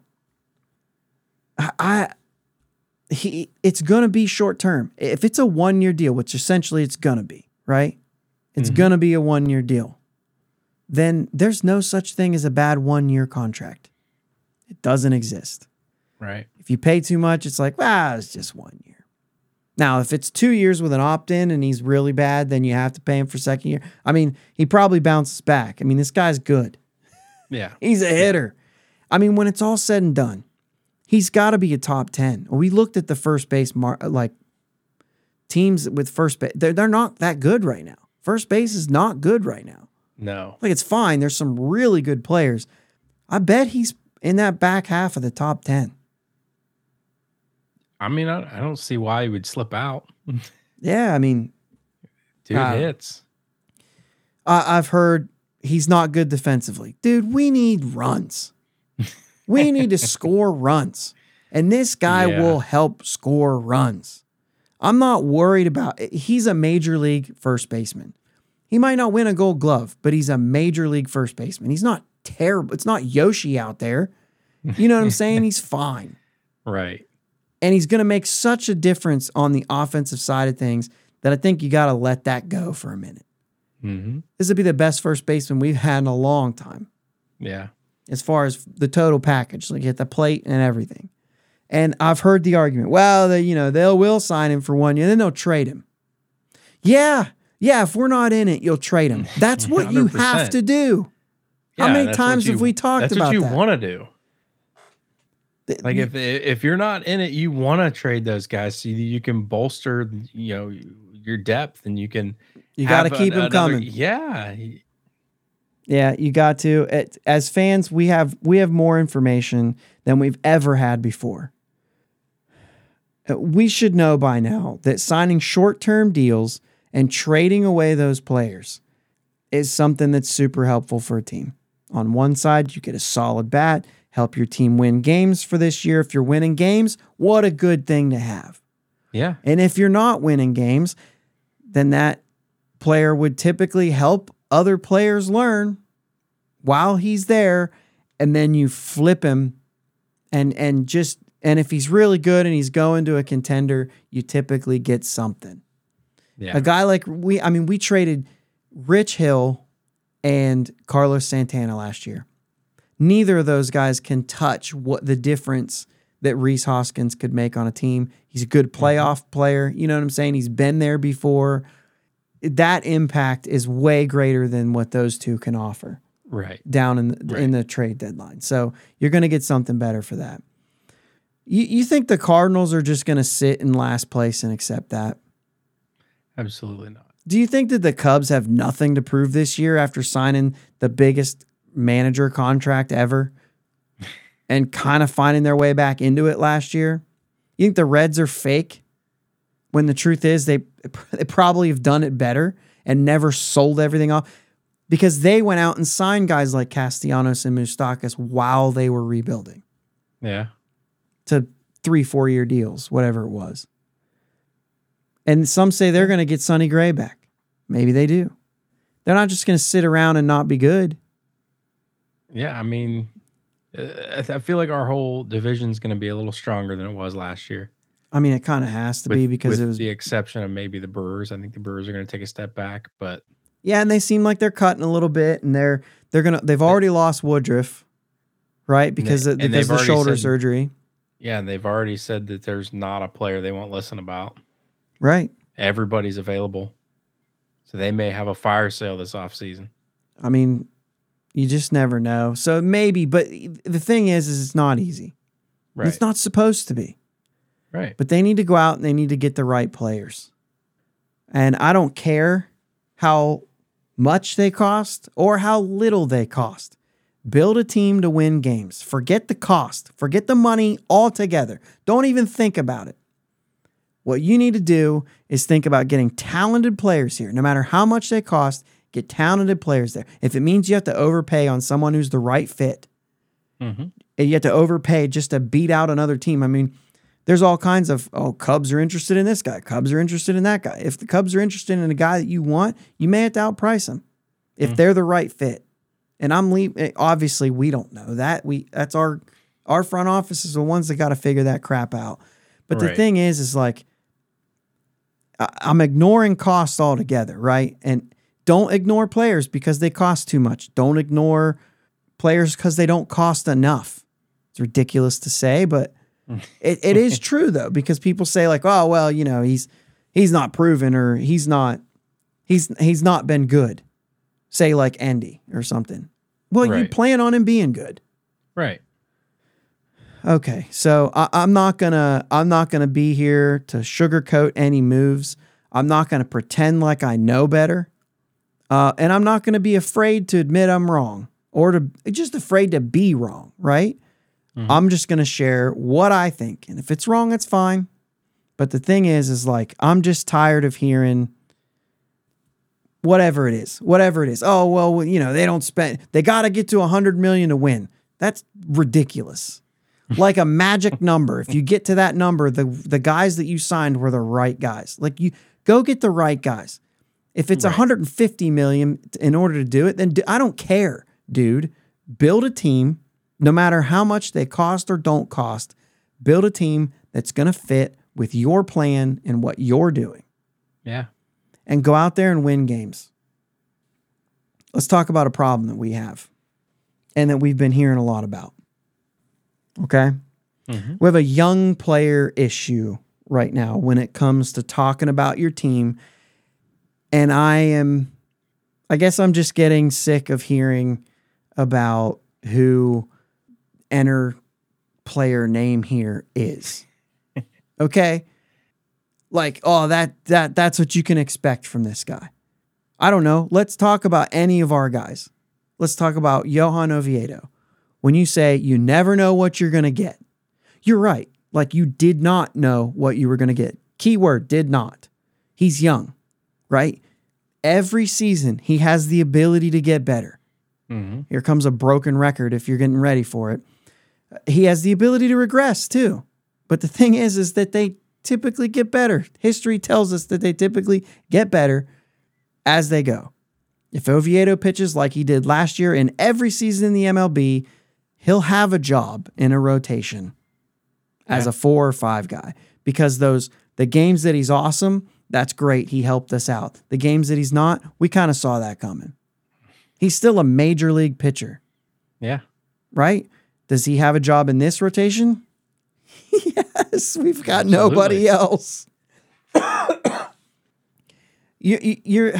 I, he it's gonna be short term. If it's a one year deal, which essentially it's gonna be, right? It's Mhm. gonna be a one year deal. Then there's no such thing as a bad one year contract. It doesn't exist. Right. If you pay too much, it's like, well, it's just one year. Now, if it's two years with an opt in and he's really bad, then you have to pay him for second year. I mean, he probably bounces back. I mean, this guy's good. Yeah. He's a hitter. I mean, when it's all said and done, he's got to be a top 10. We looked at the first base, mar- like teams with first base, they're, they're not that good right now. First base is not good right now. No. Like, it's fine. There's some really good players. I bet he's in that back half of the top 10. I mean, I, I don't see why he would slip out. Yeah, I mean, Dude Uh, hits. I, I've heard he's not good defensively. Dude, we need runs. We need to score runs. And this guy Yeah. will help score runs. I'm not worried about he's a major league first baseman. He might not win a gold glove, but he's a major league first baseman. He's not terrible. It's not Yoshi out there. You know what I'm saying? He's fine. Right. And he's going to make such a difference on the offensive side of things that I think you got to let that go for a minute. hmm This would be the best first baseman we've had in a long time Yeah. As far as the total package, like at the plate and everything. And I've heard the argument, well, they, you know, they'll will sign him for one year, then they'll trade him. Yeah, yeah. If we're not in it, you'll trade him. That's what you have to do. How many times you- have we talked about? that's about what you that? want to do. Like if if you're not in it, you want to trade those guys so you- can bolster, you know, your depth and you can. you got to keep an- another- coming. Yeah. Yeah, you got to. It, as fans, we have we have more information than we've ever had before. Uh, We should know by now that signing short-term deals and trading away those players is something that's super helpful for a team. On one side, you get a solid bat, help your team win games for this year. If you're winning games, what a good thing to have. Yeah. And if you're not winning games, then that player would typically help other players learn while he's there and then you flip him and and just and if he's really good and he's going to a contender, you typically get something. Yeah. A guy like we I mean we traded Rich Hill and Carlos Santana last year. Neither of those guys can touch what the difference that Rhys Hoskins could make on a team. He's a good mm-hmm. playoff player. You know what I'm saying? He's been there before. That impact is way greater than what those two can offer Right. down in the, in the trade deadline. So you're going to get something better for that. You, you think the Cardinals are just going to sit in last place and accept that? Absolutely not. Do you think that the Cubs have nothing to prove this year after signing the biggest manager contract ever and kind of finding their way back into it last year? You think the Reds are fake when the truth is they, they probably have done it better and never sold everything off because they went out and signed guys like Castellanos and Moustakas while they were rebuilding Yeah. to three, four year deals, whatever it was. And some say they're going to get Sonny Gray back. Maybe they do. They're not just going to sit around and not be good. Yeah. I mean, uh, I feel like our whole division is going to be a little stronger than it was last year. I mean, it kind of has to with, be because it was, the exception of maybe the Brewers. I think the Brewers are going to take a step back, but yeah, and they seem like they're cutting a little bit, and they're they're gonna they've already lost Woodruff, right? Because they- of, and because the shoulder said- surgery, yeah, and they've already said that there's not a player they won't listen about. right? Everybody's available, so they may have a fire sale this offseason. I mean, you just never know. So maybe, but the thing is, is it's not easy. Right. It's not supposed to be. Right. But they need to go out and they need to get the right players. And I don't care how much they cost or how little they cost. Build a team to win games. Forget the cost, forget the money altogether. Don't even think about it. What you need to do is think about getting talented players here. No matter how much they cost, get talented players there. If it means you have to overpay on someone who's the right fit, Mhm. and you have to overpay just to beat out another team. I mean, there's all kinds of oh, Cubs are interested in this guy, Cubs are interested in that guy. If the Cubs are interested in a guy that you want, you may have to outprice them if mm-hmm. they're the right fit. And I'm leaving. Eh, obviously, we don't know that. We that's our our front office is the ones that got to figure that crap out. But the thing is, is like I- I'm ignoring costs altogether, right? And don't ignore players because they cost too much. Don't ignore players because they don't cost enough. It's ridiculous to say, but it, it is true though, because people say like, oh well, you know, he's he's not proven or he's not he's he's not been good. Say like Andy or something. Well, you plan on him being good. Right. Okay, so I, I'm not gonna I'm not gonna be here to sugarcoat any moves. I'm not gonna pretend like I know better, uh, and I'm not gonna be afraid to admit I'm wrong or to just afraid to be wrong. Right? Mhm. I'm just going to share what I think. And if it's wrong, it's fine. But the thing is, is like, I'm just tired of hearing whatever it is, whatever it is. Oh, well, you know, they don't spend, they got to get to 100 million to win. That's ridiculous. like a magic number. If you get to that number, the the guys that you signed were the right guys. Like you go get the right guys. If it's Right. 150 million in order to do it, then do, I don't care, dude. Build a team, no matter how much they cost or don't cost. Build a team that's going to fit with your plan and what you're doing, Yeah. and go out there and win games. Let's talk about a problem that we have, and that we've been hearing a lot about. Okay. Mhm. We have a young player issue right now when it comes to talking about your team. And I am, I guess I'm just getting sick of hearing about who enter player name here is. Okay. Like, oh, that that that's what you can expect from this guy. I don't know. Let's talk about any of our guys. Let's talk about Johan Oviedo. When you say you never know what you're going to get, you're right. Like you did not know what you were going to get. Keyword did not. He's young, right? Every season, he has the ability to get better. Mhm. Here comes a broken record if you're getting ready for it. He has the ability to regress too. But the thing is, is that they typically get better. History tells us that they typically get better as they go. If Oviedo pitches like he did last year in every season in the MLB, he'll have a job in a rotation as Yeah. a four or five guy because those the games that he's awesome, that's great. He helped us out. The games that he's not, we kind of saw that coming. He's still a major league pitcher, Yeah. right? Does he have a job in this rotation? yes, we've got nobody else. you, you, you're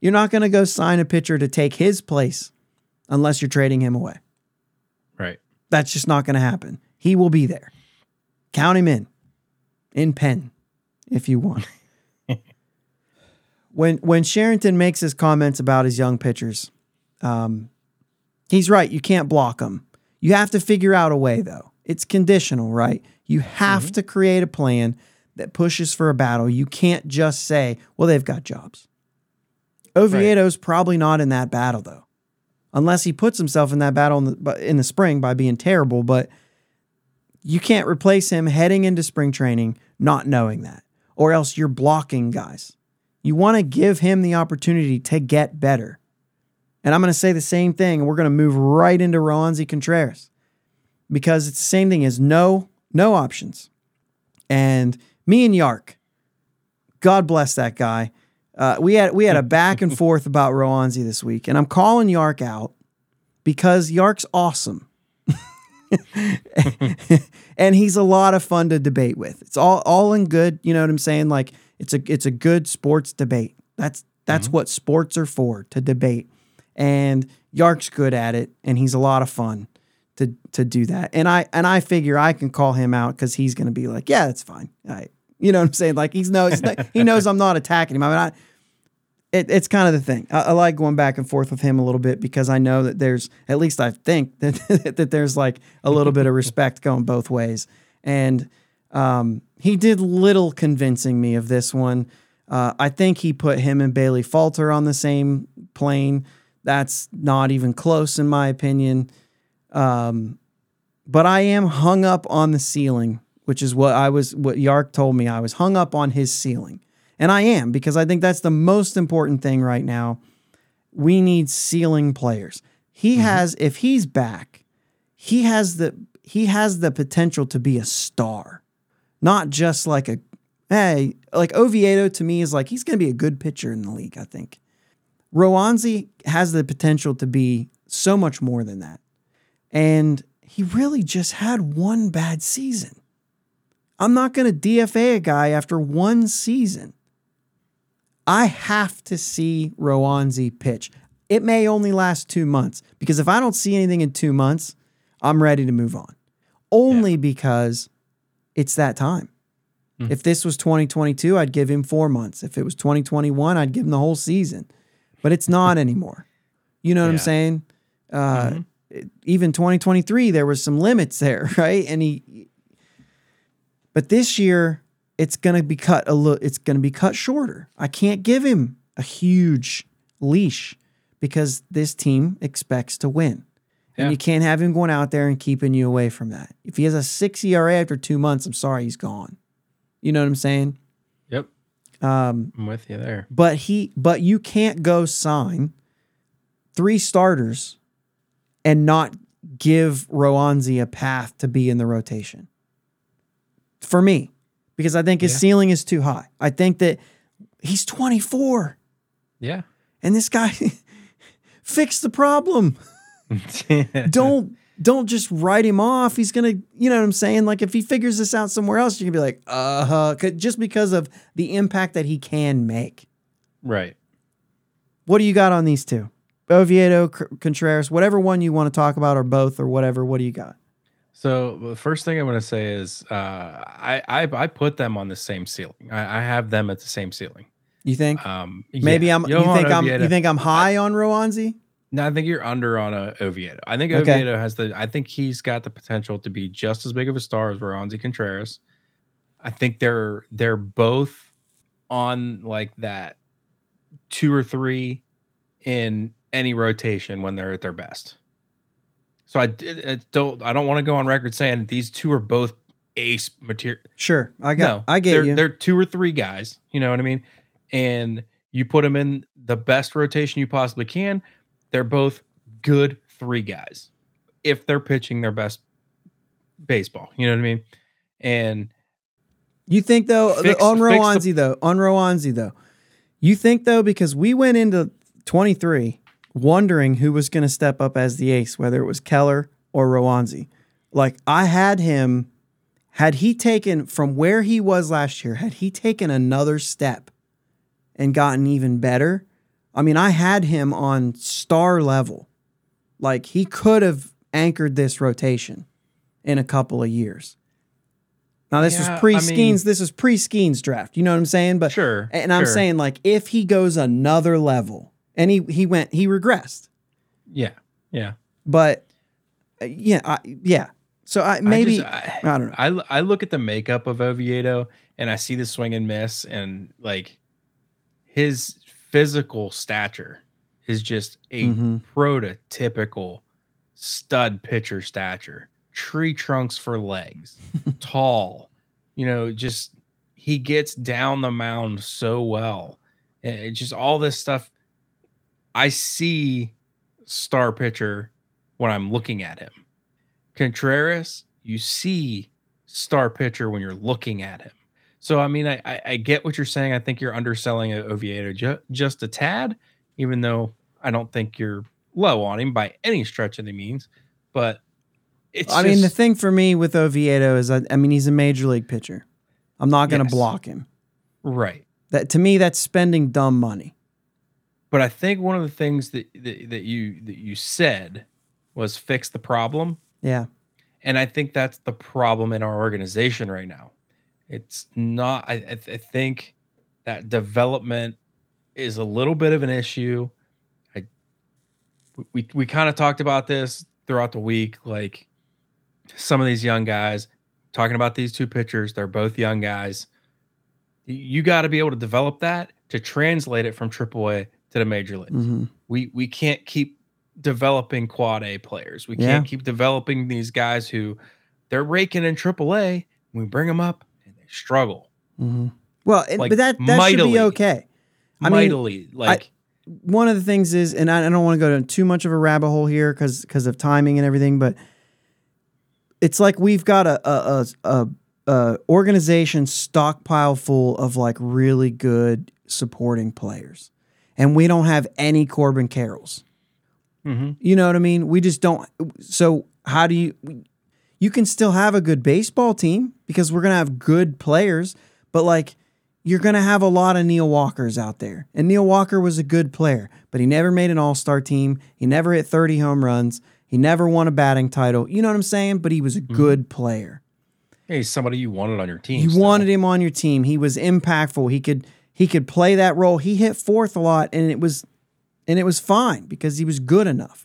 you're not going to go sign a pitcher to take his place unless you're trading him away. Right. That's just not going to happen. He will be there. Count him in, in pen, if you want. when when Cherington makes his comments about his young pitchers, um, he's right. You can't block them. You have to figure out a way, though. It's conditional, right? You have mm-hmm. to create a plan that pushes for a battle. You can't just say, "Well, they've got jobs." Oviedo's probably not in that battle, though unless he puts himself in that battle in the, in the spring by being terrible. But you can't replace him heading into spring training not knowing that, or else you're blocking guys. You want to give him the opportunity to get better. And I'm going to say the same thing. We're going to move right into Roansy Contreras because it's the same thing as no, no options. And me and Yark, God bless that guy. Uh, we had we had a back and forth about Roansy this week, and I'm calling Yark out because Yark's awesome. and he's a lot of fun to debate with. It's all all in good, you know what I'm saying? Like it's a it's a good sports debate. That's that's what sports are for, to debate. And Yark's good at it and he's a lot of fun to to do that. And I and I figure I can call him out cuz he's going to be like, "Yeah, that's fine." Right. You know what I'm saying? Like he's knows he knows I'm not attacking him. I mean, I it, it's kind of the thing. I, I like going back and forth with him a little bit because I know that there's, at least I think that that there's like a little bit of respect going both ways. And um, he did little convincing me of this one. Uh, I think he put him and Bailey Falter on the same plane. That's not even close in my opinion. Um, but I am hung up on the ceiling, which is what I was, what Yark told me. I was hung up on his ceiling. And I am because I think that's the most important thing right now. We need ceiling players. He has if he's back, he has the he has the potential to be a star. Not just like a hey, like Oviedo to me is like he's going to be a good pitcher in the league, I think. Roansy has the potential to be so much more than that. And he really just had one bad season. I'm not going to DFA a guy after one season. I have to see Roansy pitch. It may only last two months because if I don't see anything in two months, I'm ready to move on. Only because it's that time. Mhm. If this was 2022, I'd give him four months. If it was 2021, I'd give him the whole season. But it's not anymore. You know what I'm saying? Uh, Mhm. even 2023 there was some limits there, right? And he but this year it's to be cut a little it's to be cut shorter. I can't give him a huge leash because this team expects to win. And you can't have him going out there and keeping you away from that. If he has a 6 ERA after 2 months, I'm sorry he's gone. You know what I'm saying? Um I'm with you there. but he but you can't go sign three starters and not give Roansy a path to be in the rotation. For me, because I think his Yeah. ceiling is too high. I think that he's 24 Yeah. and this guy fix the problem. Don't don't just write him off. He's gonna, you know what I'm saying? Like if he figures this out somewhere else, you're gonna be like, uh huh, just because of the impact that he can make. right. What do you got on these two? Oviedo, Contreras, whatever one you want to talk about, or both, or whatever. What do you got? So the first thing I'm going to say is uh, I, I I put them on the same ceiling. I, I have them at the same ceiling. You think? Um, Maybe yeah. I'm. You Johan think I'm. You think I'm high on Roansy? No, I think you're under on a Oviedo. I think Okay. Oviedo has the. I think he's got the potential to be just as big of a star as Roansy Contreras. I think they're they're both on like that two or three in any rotation when they're at their best. So I, I don't I don't want to go on record saying these two are both ace material. Sure, I got. No, I get they're, you. They're two or three guys. You know what I mean? And you put them in the best rotation you possibly can. They're both good three guys if they're pitching their best baseball. You know what I mean? And You think though Fix- on the- though on Roansy though, you think though because we went into 23 wondering who was going to step up as the ace, whether it was Keller or Roansy. Like I had him, had he taken from where he was last year, had he taken another step and gotten even better, I mean, I had him on star level. Like he could have anchored this rotation in a couple of years. Now this Yeah, was pre I Skenes. mean- this was pre Skenes draft. You know what I'm saying? But sure. and I'm sure. saying like if he goes another level, and he he went he regressed, yeah, yeah. but uh, yeah, I, yeah. So I maybe I, I, I, don't know. I I look at the makeup of Oviedo and I see the swing and miss and like his physical stature is just a Mhm. prototypical stud pitcher stature. Tree trunks for legs, tall. You know, just he gets down the mound so well. And it just all this stuff. I see star pitcher when I'm looking at him. Contreras, you see star pitcher when you're looking at him. So I mean, I I, I get what you're saying. I think you're underselling Oviedo ju- just a tad, even though I don't think you're low on him by any stretch of the means. But it's I mean, the thing for me with Oviedo is, I, I mean, he's a major league pitcher. I'm not going to Yes. block him. right. That to me, that's spending dumb money. But I think one of the things that, that that you that you said was fix the problem. Yeah, and I think that's the problem in our organization right now. It's not. I, I, th- I think that development is a little bit of an issue. I we we kind of talked about this throughout the week. Like some of these young guys, talking about these two pitchers, they're both young guys. You- got to be able to develop that to translate it from AAA to the major leagues hmm we we can't keep developing quad A players. We Yeah. can't keep developing these guys who they're raking in AAA. We bring them up struggle hmm Well, and, Like, but that that should be okay. I mean, mightily. like one of the things is, and I, I don't want to go down too much of a rabbit hole here because because of timing and everything, but it's like we've got a a, a, a, organization stockpile full of like really good supporting players, and we don't have any Corbin Carrolls. mhm. You know what I mean? We just don't. So how do you? You can still have a good baseball team because we're gonna have good players, but like you're gonna have a lot of Neil Walkers out there, and Neil Walker was a good player, but he never made an All Star team. He never hit 30 home runs. He never won a batting title. You know what I'm saying? But he was a mm-hmm. good player. hey, somebody you wanted on your team. You still. wanted him on your team. He was impactful. He could he could play that role. He hit fourth a lot, and it was and it was fine because he was good enough.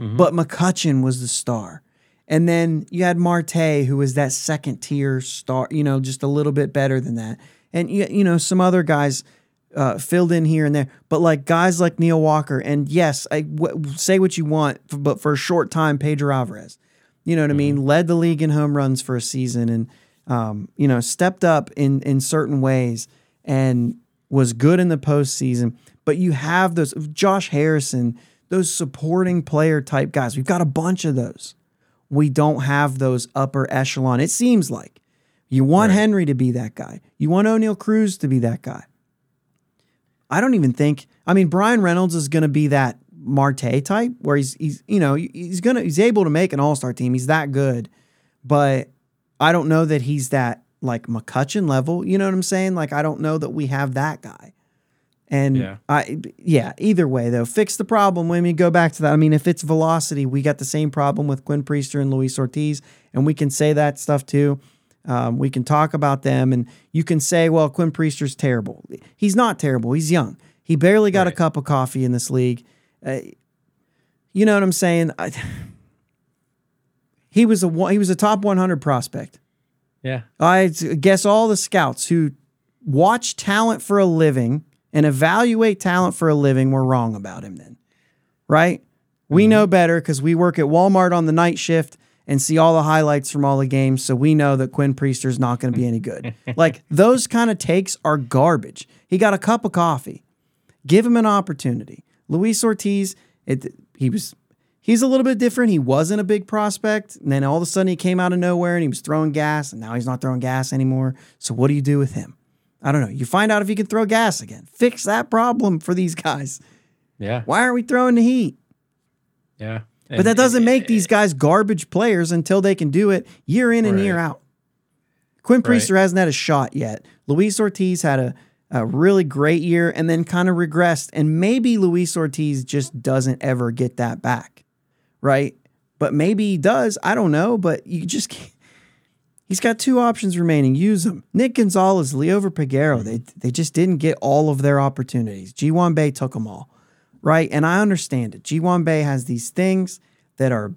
Mm-hmm. but McCutcheon was the star. And then you had Marte, who was that second tier star, you know, just a little bit better than that. And, you, you know, some other guys uh, filled in here and there. But like guys like Neil Walker, and yes, I w- say what you want, but for a short time, Pedro Alvarez, you know what I mean, led the league in home runs for a season and, um, you know, stepped up in, in certain ways and was good in the postseason. But you have those, Josh Harrison, those supporting player type guys. We've got a bunch of those we don't have those upper echelon. It seems like you want Right. Henry to be that guy. You want Oneil Cruz to be that guy. I don't even think. I mean, Bryan Reynolds is going to be that Marte type, where he's he's you know he's gonna he's able to make an All Star team. He's that good, but I don't know that he's that like McCutcheon level. You know what I'm saying? Like I don't know that we have that guy. And Yeah. I yeah, either way though, fix the problem when we go back to that. I mean, if it's velocity, we got the same problem with Quinn Priester and Luis Ortiz, and we can say that stuff too. Um, we can talk about them, and you can say, well, Quinn Priester's terrible. He's not terrible. He's young. He barely got a cup of coffee in this league. Uh, you know what I'm saying? I, he was a he was a top 100 prospect. Yeah. I guess all the scouts who watch talent for a living and evaluate talent for a living we're wrong about him then. Right? We mm-hmm. know better because we work at Walmart on the night shift and see all the highlights from all the games. So we know that Quinn Priester's not going to be any good. like those kind of takes are garbage. He got a cup of coffee. Give him an opportunity. Luis Ortiz, it, he was he's a little bit different. He wasn't a big prospect, and then all of a sudden he came out of nowhere and he was throwing gas, and now he's not throwing gas anymore. So what do you do with him? I don't know. You find out if he can throw gas again. Fix that problem for these guys. Yeah. Why aren't we throwing the heat? Yeah. But that doesn't make these guys garbage players until they can do it year in and year out. Quinn Right. Priester hasn't had a shot yet. Luis Ortiz had a, a really great year and then kind of regressed. And maybe Luis Ortiz just doesn't ever get that back. Right. But maybe he does. I don't know. But you just can't. He's got two options remaining. Use them. Nick Gonzalez, Liover Peguero. They they just didn't get all of their opportunities. Ji Hwan Bae took them all right? And I understand it. Ji Hwan Bae has these things that are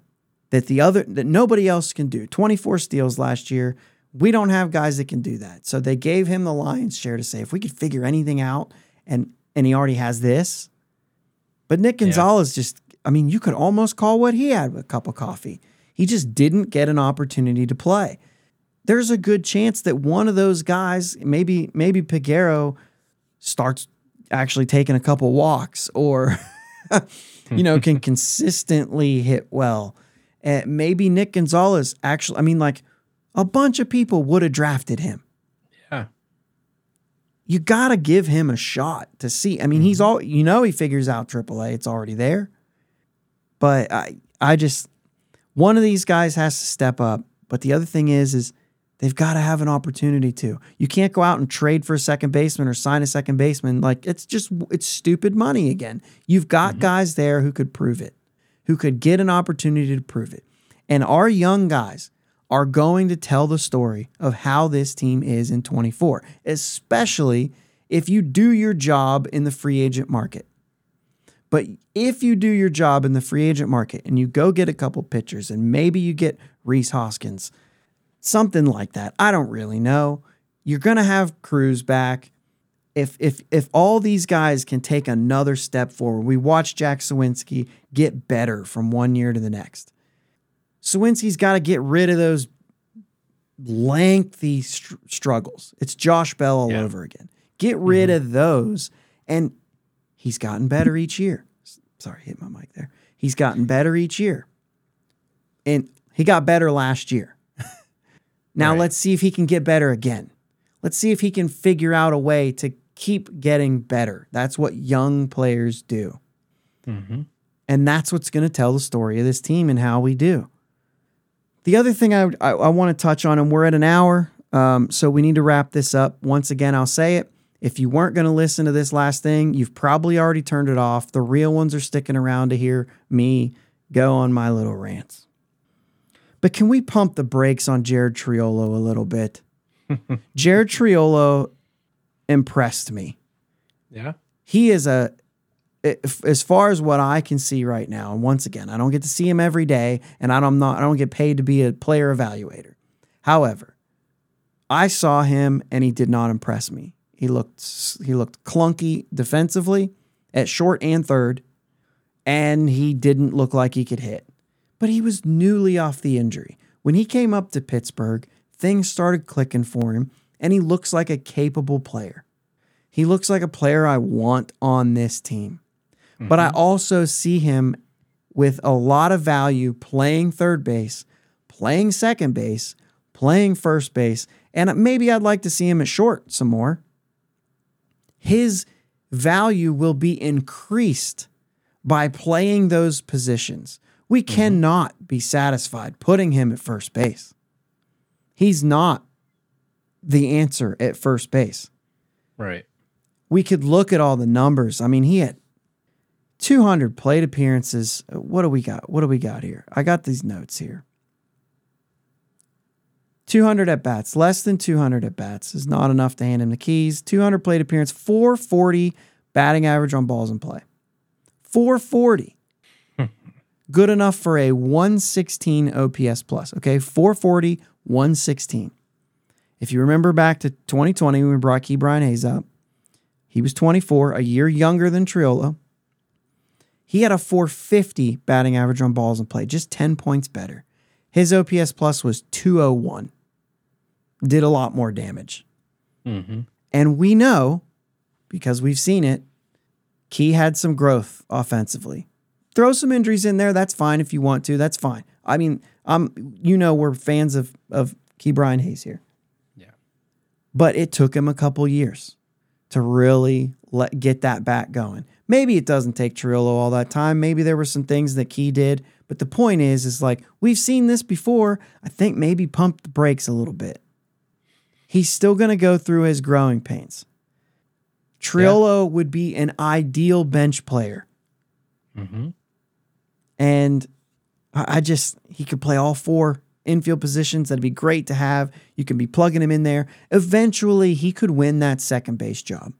that the other that nobody else can do. 24 steals last year. We don't have guys that can do that. So they gave him the lion's share to say if we could figure anything out and and he already has this. But Nick Gonzalez just I mean, you could almost call what he had a cup of coffee. He just didn't get an opportunity to play. There's a good chance that one of those guys, maybe maybe Peguero, starts actually taking a couple walks or you know can consistently hit well. And maybe nick gonzalez actually i mean like a bunch of people would have drafted him. Yeah. you gotta give him a shot to see. I mean he's mm-hmm. all you know he figures out aaa it's already there. But i i just one of these guys has to step up. But the other thing is is they've got to have an opportunity to. You can't go out and trade for a second baseman or sign a second baseman. Like it's just it's stupid money again. You've got mm-hmm. guys there who could prove it, who could get an opportunity to prove it. And our young guys are going to tell the story of how this team is in 24, especially if you do your job in the free agent market. But if you do your job in the free agent market and you go get a couple pitchers and maybe you get Rhys Hoskins, something like that. I don't really know. You're gonna have Cruz back. If if if all these guys can take another step forward, we watch Jack Suwinski get better from one year to the next. Suwinski's got to get rid of those lengthy str- struggles. It's Josh Bell all Yeah. over again. Get rid mm-hmm. of those, and he's gotten better each year. Sorry, hit my mic there. He's gotten better each year, and he got better last year. Now Right. let's see if he can get better again. Let's see if he can figure out a way to keep getting better. That's what young players do. Mm-hmm. And that's what's going to tell the story of this team and how we do. The other thing I, I, I want to touch on, and we're at an hour, um, so we need to wrap this up. Once again, I'll say it. If you weren't going to listen to this last thing, you've probably already turned it off. The real ones are sticking around to hear me go on my little rants. But can we pump the brakes on Jared Triolo a little bit? Jared Triolo impressed me Yeah. he is a if, as far as what I can see right now, and once again, I don't get to see him every day, and I don't not I don't get paid to be a player evaluator. However, I saw him and he did not impress me. He looked he looked clunky defensively at short and third, and he didn't look like he could hit. But he was newly off the injury. When he came up to Pittsburgh, things started clicking for him, and he looks like a capable player. He looks like a player I want on this team. Mm-hmm. But I also see him with a lot of value playing third base, playing second base, playing first base, and maybe I'd like to see him at short some more. His value will be increased by playing those positions. We mm-hmm. cannot be satisfied putting him at first base. He's not the answer at first base. Right. We could look at all the numbers. I mean, he had 200 plate appearances. What do we got? What do we got here? I got these notes here. 200 at bats, less than 200 at bats is not enough to hand him the keys. 200 plate appearance, 440 batting average on balls in play. 440. Good enough for a 116 OPS plus. Okay, 440, 116. If you remember back to 2020 when we brought Ke'Bryan Hayes up, he was 24, a year younger than Triolo. He had a 450 batting average on balls in play, just 10 points better. His OPS plus was 201 did a lot more damage. Mm-hmm. And we know, because we've seen it, Key had some growth offensively. Throw some injuries in there. That's fine if you want to. That's fine. I mean, um, you know, we're fans of of Ke'Bryan Hayes here. Yeah. But it took him a couple years to really let get that back going. Maybe it doesn't take Triolo all that time. Maybe there were some things that Key did. But the point is, is like we've seen this before. I think maybe pump the brakes a little bit he's still going to go through his growing pains. Triolo yeah. would be an ideal bench player. Mm-hmm. And I just, he could play all four infield positions. That'd be great to have. You can be plugging him in there. Eventually, he could win that second base job.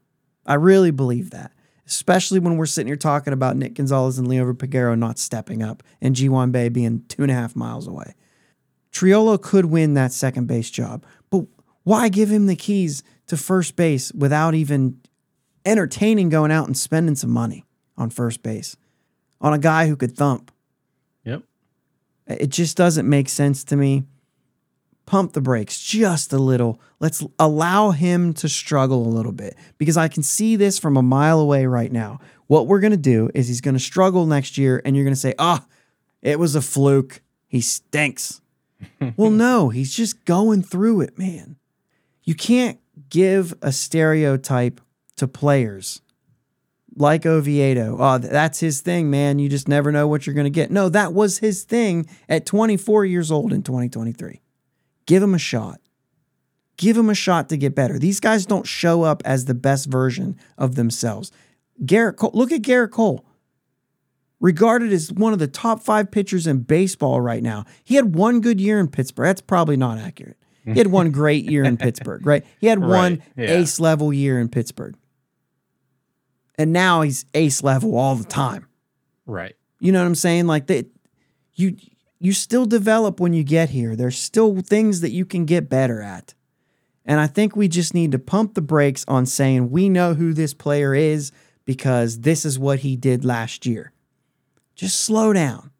I really believe that, especially when we're sitting here talking about Nick Gonzalez and Liover Peguero not stepping up and Ji Hwan Bae being two and a half miles away. Triolo could win that second base job. But why give him the keys to first base without even entertaining going out and spending some money on first base on a guy who could thump? Yep. It just doesn't make sense to me. Pump the brakes just a little. Let's allow him to struggle a little bit because I can see this from a mile away right now. What we're going to do is he's going to struggle next year, and you're going to say, ah, oh, it was a fluke. He stinks. well, no, he's just going through it, man. You can't give a stereotype to players like Oviedo. Oh, that's his thing, man. You just never know what you're going to get. No, that was his thing at 24 years old in 2023. Give him a shot. Give him a shot to get better. These guys don't show up as the best version of themselves. Gerrit Cole, look at Gerrit Cole. Regarded as one of the top five pitchers in baseball right now. He had one good year in Pittsburgh. That's probably not accurate. He had one great year in Pittsburgh, right? He had right, one yeah. ace level year in Pittsburgh. And now he's ace level all the time. Right. You know what I'm saying? Like that you you still develop when you get here. There's still things that you can get better at. And I think we just need to pump the brakes on saying we know who this player is because this is what he did last year. Just slow down.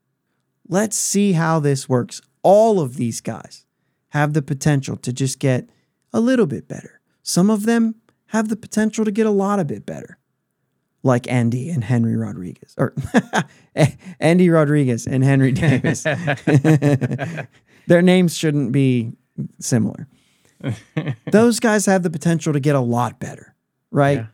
Let's see how this works. All of these guys have the potential to just get a little bit better. Some of them have the potential to get a lot of bit better, like Endy and Henry Rodriguez, or Endy Rodriguez and Henry Davis. Their names shouldn't be similar. Those guys have the potential to get a lot better, right? Yeah.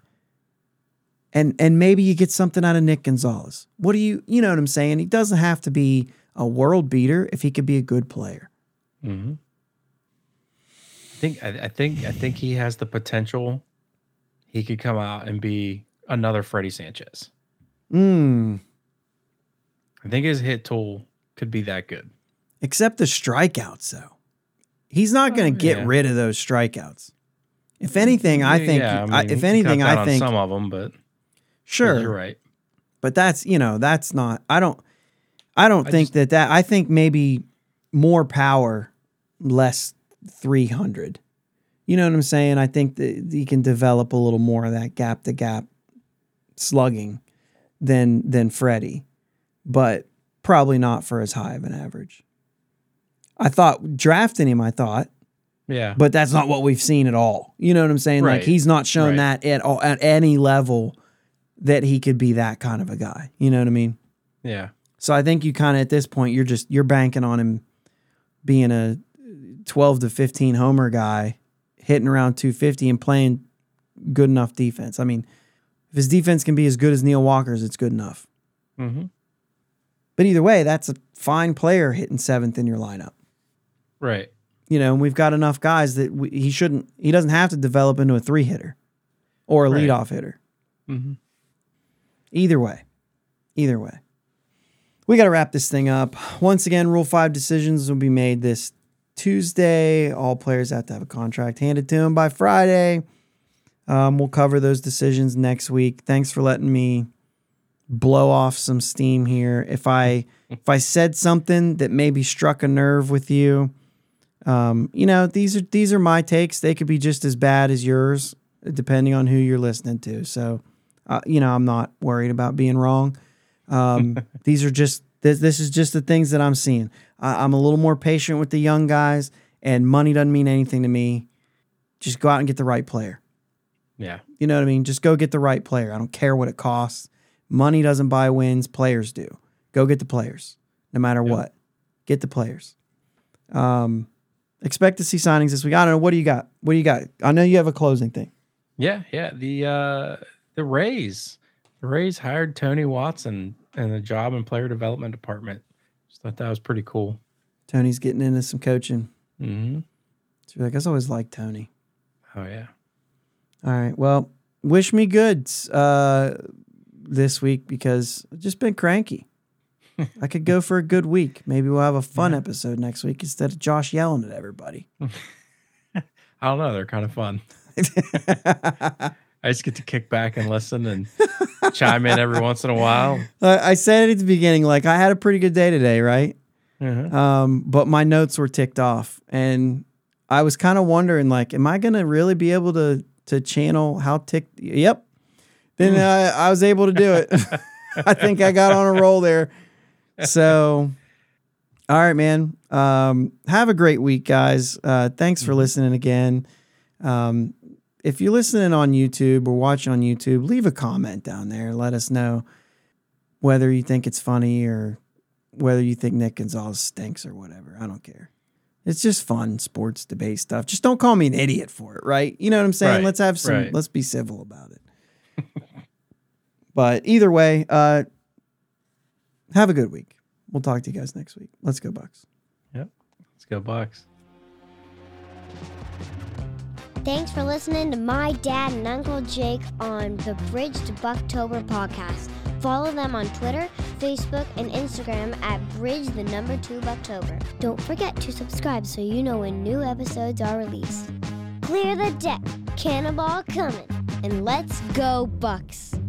And and maybe you get something out of Nick Gonzalez. What do you you know what I'm saying? He doesn't have to be a world beater if he could be a good player. Mm-hmm think I, I think I think he has the potential. He could come out and be another Freddie Sanchez. Hmm. I think his hit tool could be that good. Except the strikeouts, though. He's not going to get yeah. rid of those strikeouts. If anything, I think. Yeah, I mean, if anything, I think some of them, but sure, you're right. But that's you know that's not. I don't. I don't I think just- that that. I think maybe more power, less three hundred. You know what I'm saying? I think that he can develop a little more of that gap to gap slugging than than Freddie, but probably not for as high of an average. I thought drafting him, I thought, Yeah. but that's not what we've seen at all. You know what I'm saying? Like he's not shown Right. that at all at any level that he could be that kind of a guy. You know what I mean? yeah. So I think you kind of at this point you're just you're banking on him being a 12 to 15 homer guy, hitting around 250 and playing good enough defense. I mean, if his defense can be as good as Neil Walker's, it's good enough. hmm But either way, that's a fine player hitting seventh in your lineup. Right. You know, and we've got enough guys that we, he shouldn't. He doesn't have to develop into a three hitter or a Right. leadoff hitter. hmm Either way, either way. We got to wrap this thing up. Once again, Rule 5 decisions will be made this Tuesday. All players have to have a contract handed to them by Friday. Um, we'll cover those decisions next week. Thanks for letting me blow off some steam here. If I if I said something that maybe struck a nerve with you, um, you know these are these are my takes. They could be just as bad as yours, depending on who you're listening to. So, uh, you know, I'm not worried about being wrong. Um, these are just this, this is just the things that I'm seeing. I, I'm a little more patient with the young guys, and money doesn't mean anything to me. Just go out and get the right player. Yeah. You know what I mean? Just go get the right player. I don't care what it costs. Money doesn't buy wins, players do. Go get the players, no matter Yep. what. Get the players. Um, expect to see signings this week. I don't know. What do you got? What do you got? I know you have a closing thing. Yeah. Yeah. The uh the Rays. The Rays hired Tony Watson in the job and player development department. Just thought that was pretty cool. Tony's getting into some coaching. hmm So you're like, I always liked Tony. Oh yeah. All right. Well, wish me good uh, this week because I've just been cranky. I could go for a good week. Maybe we'll have a fun Yeah. episode next week instead of Josh yelling at everybody. I don't know. They're kind of fun. I just get to kick back and listen and chime in every once in a while. I I said it at the beginning, like I had a pretty good day today, right? Uh-huh. Um, but my notes were ticked off, and I was kind of wondering, like, am I gonna really be able to to channel how ticked? Yep. Then I, I was able to do it. I think I got on a roll there. So, all right, man. Um, have a great week, guys. Uh, thanks for listening again. Um, if you're listening on YouTube or watching on YouTube, leave a comment down there. Let us know whether you think it's funny or whether you think Nick Gonzalez stinks or whatever. I don't care. It's just fun sports debate stuff. Just don't call me an idiot for it, right? You know what I'm saying? Right, Let's have some right. let's be civil about it. but either way, uh have a good week. We'll talk to you guys next week. Let's go Bucs. Yep. Let's go Bucs. Thanks for listening to my dad and Uncle Jake on the Bridge to Buctober podcast. Follow them on Twitter, Facebook, and Instagram at Bridge the number two Buctober. Don't forget to subscribe so you know when new episodes are released. Clear the deck, cannonball coming, and let's go Bucs!